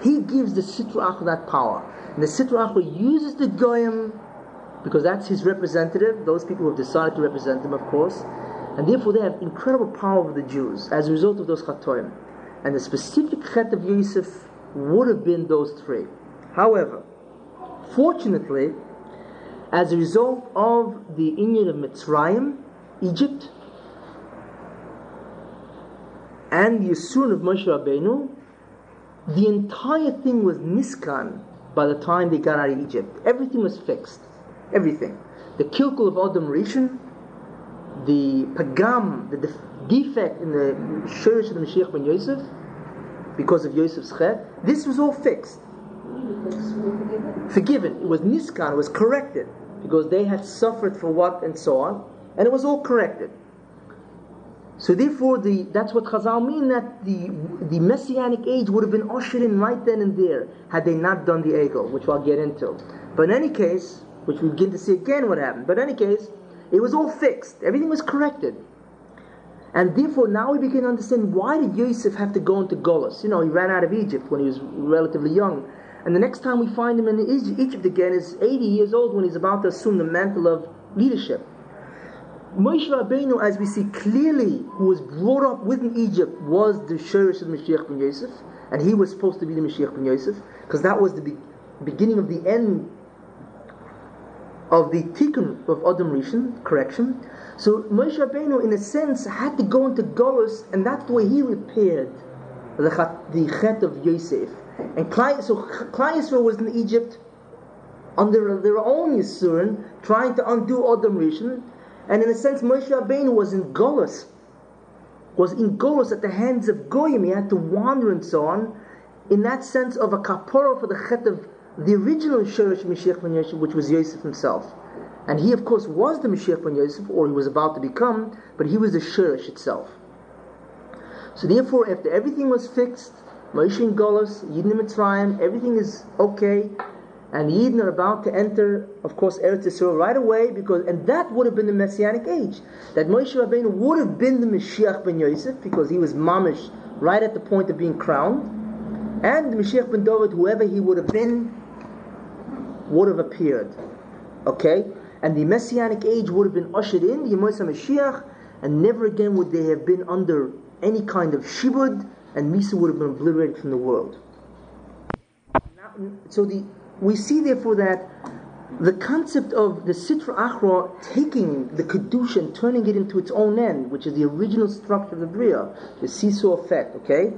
He gives the Sitra Achra that power. And the Sitra Achra uses the Goyim because that's his representative, those people who have decided to represent him, of course. And therefore they have incredible power over the Jews as a result of those Chatoim. And the specific Chet of Yosef would have been those three. However, fortunately, as a result of the inyan of Mitzrayim, Egypt, and the Yisurin of Moshe Rabbeinu, the entire thing was niskan by the time they got out of Egypt. Everything was fixed. Everything. The kilkul of Adam Rishon, the pagam, the def- defect in the Shurish of the Mashiach ben Yosef, because of Yosef's chet, this was all fixed. Forgiven. It was niskan, it was corrected, because they had suffered for what and so on, and it was all corrected. So therefore, the, that's what Chazal mean that the, the Messianic age would have been ushered in right then and there had they not done the Egel, which I'll get into. But in any case, which we begin to see again what happened, but in any case, it was all fixed. Everything was corrected. And therefore, now we begin to understand why did Yosef have to go into Golos? You know, he ran out of Egypt when he was relatively young. And the next time we find him in Egypt again is 80 years old when he's about to assume the mantle of leadership. Moshe Rabbeinu, as we see clearly, who was brought up within Egypt, was the Shurish of Mashiach ben Yosef, and he was supposed to be the Mashiach ben Yosef, because that was the be- beginning of the end of the tikkun of Adam Rishon, correction. So Moshe Rabbeinu, in a sense, had to go into Golos, and that's the way he repaired the chet, the chet of Yosef. And so Klal Yisrael was in Egypt under their own Yisurin, trying to undo Adam Rishon, and in a sense, Moshe Rabbeinu was in Golos, was in Golos at the hands of Goyim. He had to wander and so on. In that sense of a kapara for the chet of the original Shurish Mashiach ben Yosef, which was Yosef himself. And he, of course, was the Mashiach ben Yosef, or he was about to become, but he was the Shurish itself. So therefore, after everything was fixed, Moshe in Golos, Yidin Mitzrayim, everything is okay, and Yidden are about to enter, of course, Eretz Yisrael right away, because and that would have been the Messianic age. That Moshe Rabbeinu would have been the Mashiach ben Yosef, because he was mamish right at the point of being crowned, and the Mashiach ben David, whoever he would have been, would have appeared. Okay? And the Messianic age would have been ushered in, the Yemos HaMashiach, and never again would they have been under any kind of shibud, and Misa would have been obliterated from the world. So the, we see therefore that the concept of the Sitra Achra taking the Kedusha and turning it into its own end, which is the original structure of the Bria, the seesaw effect, okay?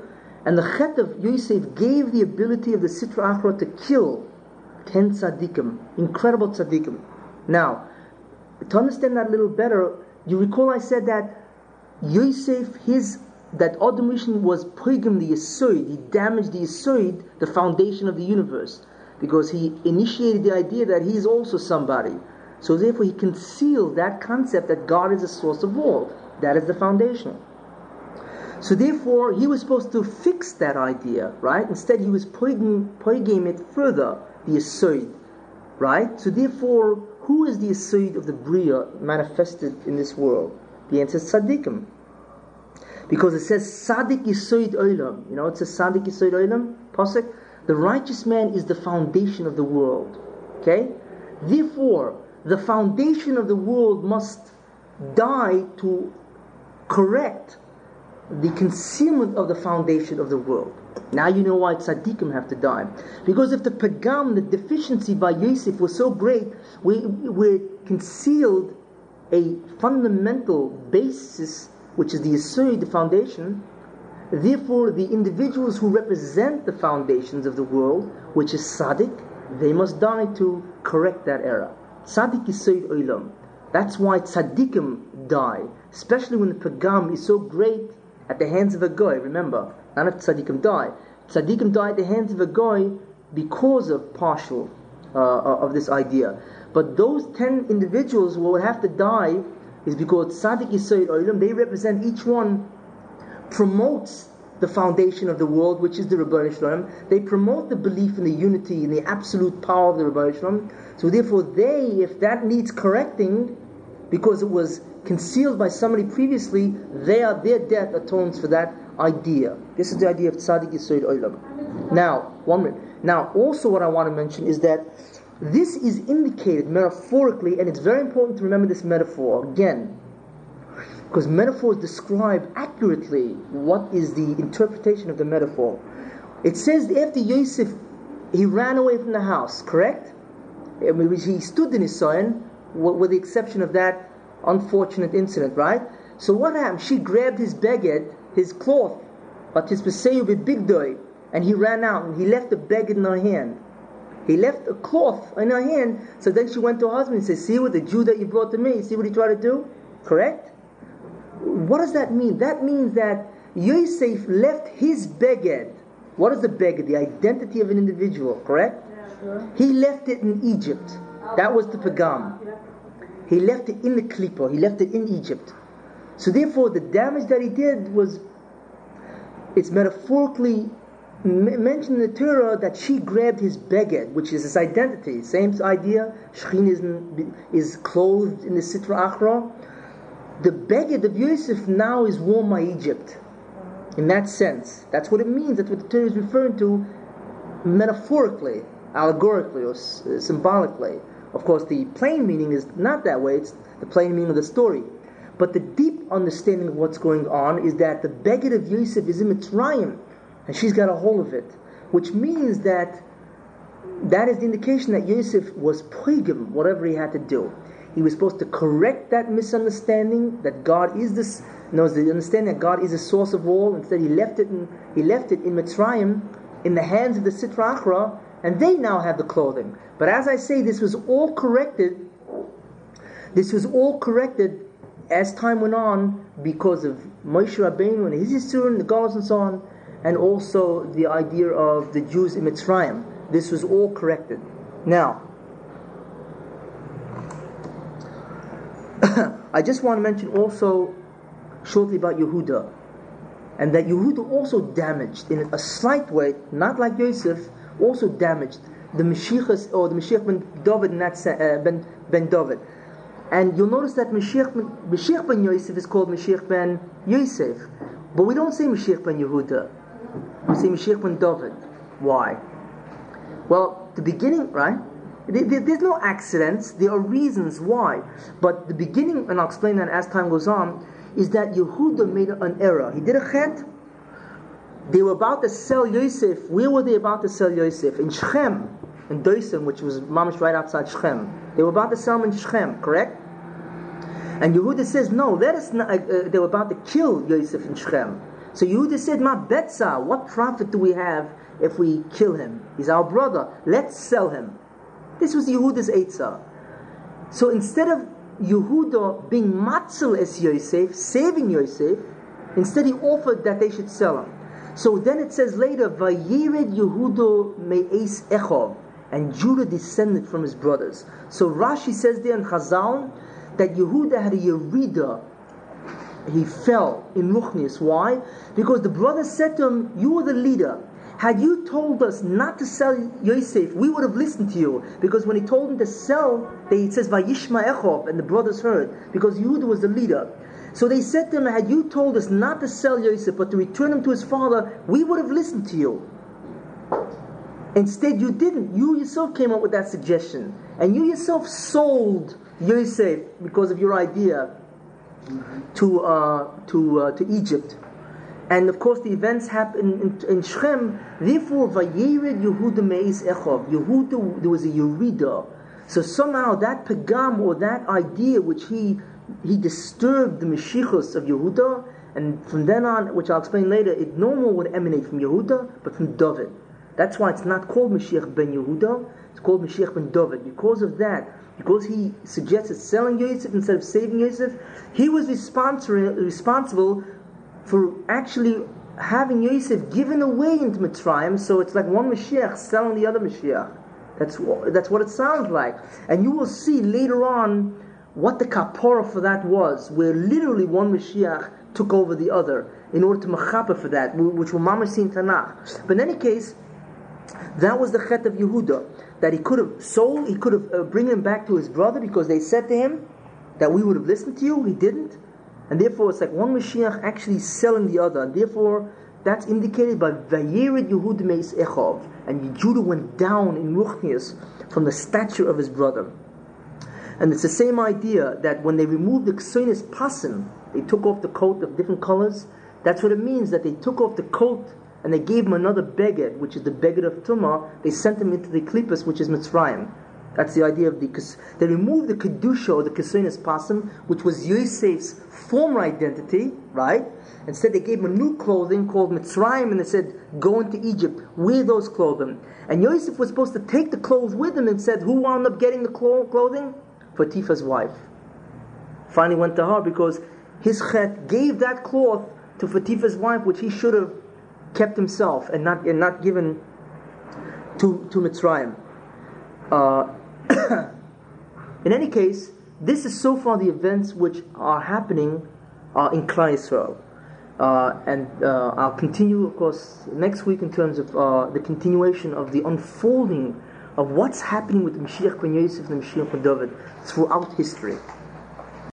And the Chet of Yosef gave the ability of the Sitra Achra to kill 10 tzaddikim, incredible tzaddikim. Now, to understand that a little better, you recall I said that Yosef, his that Adam Rishon was poigim the Yesod, he damaged the Yesod, the foundation of the universe, because he initiated the idea that he is also somebody. So therefore he concealed that concept that God is the source of all. That is the foundation. So therefore he was supposed to fix that idea, right? Instead he was poigim, it further, the Yesod, right? So therefore, who is the Yesod of the Bria manifested in this world? The answer is tzaddikim. Because it says Sadik Yisoid Olam. You know, it says Sadik Yisoid Olam, Pasuk. The righteous man is the foundation of the world. Okay? Therefore, the foundation of the world must die to correct the concealment of the foundation of the world. Now you know why tzaddikim have to die. Because if the pagam, the deficiency by Yosef was so great, we, we concealed a fundamental basis which is the Yisuri, the foundation, therefore the individuals who represent the foundations of the world, which is Sadiq, they must die to correct that error. Sadiq is Sayyid Olam. That's why tzaddikim die, especially when the pagam is so great at the hands of a guy. Remember, none of tzaddikim die. Tzaddikim die at the hands of a guy because of partial uh, of this idea. But those ten individuals will have to die is because Tzaddik Yisrael Olam, they represent each one promotes the foundation of the world, which is the Rabbi Shalom. They promote the belief in the unity and the absolute power of the Rabbi Shalom. So therefore, they, if that needs correcting, because it was concealed by somebody previously, they are, their death atones for that idea. This is the idea of Tzaddik Yisrael Olam. Now, one minute. Now, also what I want to mention is that this is indicated metaphorically, and it's very important to remember this metaphor again, because metaphors describe accurately what is the interpretation of the metaphor. It says after Yosef, he ran away from the house, correct? I mean, he stood in his son, with the exception of that unfortunate incident, right? So what happened? She grabbed his beged, his cloth, but his big doy, and he ran out and he left the beged in her hand. He left a cloth in her hand. So then she went to her husband and said, See what the Jew that you brought to me, see what he tried to do? Correct? What does that mean? That means that Yosef left his beged. What is the beged? The identity of an individual, correct? He left it in Egypt. That was the pagam. He left it in the klipa. He left it in Egypt. So therefore, the damage that he did was, it's metaphorically mentioned in the Torah that she grabbed his beged, which is his identity. Same idea. Shechin is, is clothed in the Sitra Achra. The beged of Yosef now is worn by Egypt. In that sense, that's what it means. That's what the Torah is referring to, metaphorically, allegorically, or uh, symbolically. Of course, the plain meaning is not that way. It's the plain meaning of the story. But the deep understanding of what's going on is that the beged of Yosef is in Mitzrayim and she's got a hold of it, which means that that is the indication that Yosef was poigim, whatever he had to do. He was supposed to correct that misunderstanding that God is this knows the understanding that God is the source of all. Instead, he left it in he left it in Mitzrayim in the hands of the Sitra Achra, and they now have the clothing. But as I say, this was all corrected. This was all corrected as time went on because of Moshe Rabbeinu and his Yisur and the Golos and so on and also the idea of the Jews in Mitzrayim. This was all corrected. Now, I just want to mention also shortly about Yehuda, and that Yehuda also damaged in a slight way, not like Yosef, also damaged the Mashiach or the Mashiach ben David in that uh, ben, ben David. And you'll notice that Mashiach ben, Mashiach ben Yosef is called Mashiach ben Yosef, but we don't say Mashiach ben Yehuda. We say Mashiach ben David. Why? Well, the beginning, right? There's no accidents, there are reasons why. But the beginning, and I'll explain that as time goes on, is that Yehuda made an error. He did a chet. They were about to sell Yosef. Where were they about to sell Yosef? In Shechem, in Doisen, which was mamish right outside Shechem. They were about to sell him in Shechem, correct? And Yehuda says, no, let us not, uh, uh, they were about to kill Yosef in Shechem. So Yehuda said, Ma betza, what profit do we have if we kill him? He's our brother. Let's sell him. This was Yehuda's Eitzah. So instead of Yehuda being matzel as Yosef, saving Yosef, instead he offered that they should sell him. So then it says later, Vayired Yehuda me'es Echov, and Judah descended from his brothers. So Rashi says there in Chazal that Yehuda had a Yerida, he fell in Ruchnis. Why? Because the brothers said to him, You are the leader. Had you told us not to sell Yosef, we would have listened to you. Because when he told them to sell, they, it says Vayishma Echov, and the brothers heard, because Yehuda was the leader. So they said to him, Had you told us not to sell Yosef, but to return him to his father, we would have listened to you. Instead, you didn't. You yourself came up with that suggestion. And you yourself sold Yosef because of your idea to, uh, to, uh, to Egypt. And of course, the events happen in, in, Shechem. Therefore, Vayered Yehuda Meis Echov. Yehuda, there was a Yerida. So somehow that pagam or that idea which he he disturbed the Meshichos of Yehuda, and from then on, which I'll explain later, it no more would emanate from Yehuda, but from David. That's why it's not called Mashiach ben Yehuda, it's called Mashiach ben David. Because of that, because he suggested selling Yosef instead of saving Yosef, he was responsible for actually having Yosef given away into Mitzrayim, so it's like one Mashiach selling the other Mashiach. That's, that's what it sounds like. And you will see later on what the kapora for that was, where literally one Mashiach took over the other in order to machapa for that, which will mama see in Tanakh. But in any case, that was the chet of Yehuda, that he could have sold, he could have uh, bring him back to his brother because they said to him that we would have listened to you, he didn't. And therefore, it's like one Mashiach actually selling the other. And therefore, that's indicated by Vayered Yehud Meis Echov. And Judah went down in Ruchnias from the stature of his brother. And it's the same idea that when they removed the Ksoinis Pasim, they took off the coat of different colors. That's what it means that they took off the coat and they gave him another beged, which is the beged of Tumah. They sent him into the Klippas, which is Mitzrayim. That's the idea of the. They removed the kedusha or the kesunis pasim, which was Yosef's former identity, right? Instead, they gave him a new clothing called Mitzrayim, and they said, "Go into Egypt, wear those clothing." And Yosef was supposed to take the clothes with him, and said, "Who wound up getting the clothing?" Potiphar's wife. Finally, went to her because his chet gave that cloth to Potiphar's wife, which he should have kept himself and not and not given to to Mitzrayim. Uh, in any case, this is so far the events which are happening uh, in Klal Yisrael. Uh, and uh, I'll continue, of course, next week in terms of uh, the continuation of the unfolding of what's happening with Mashiach ben Yosef and Mashiach ben David throughout history.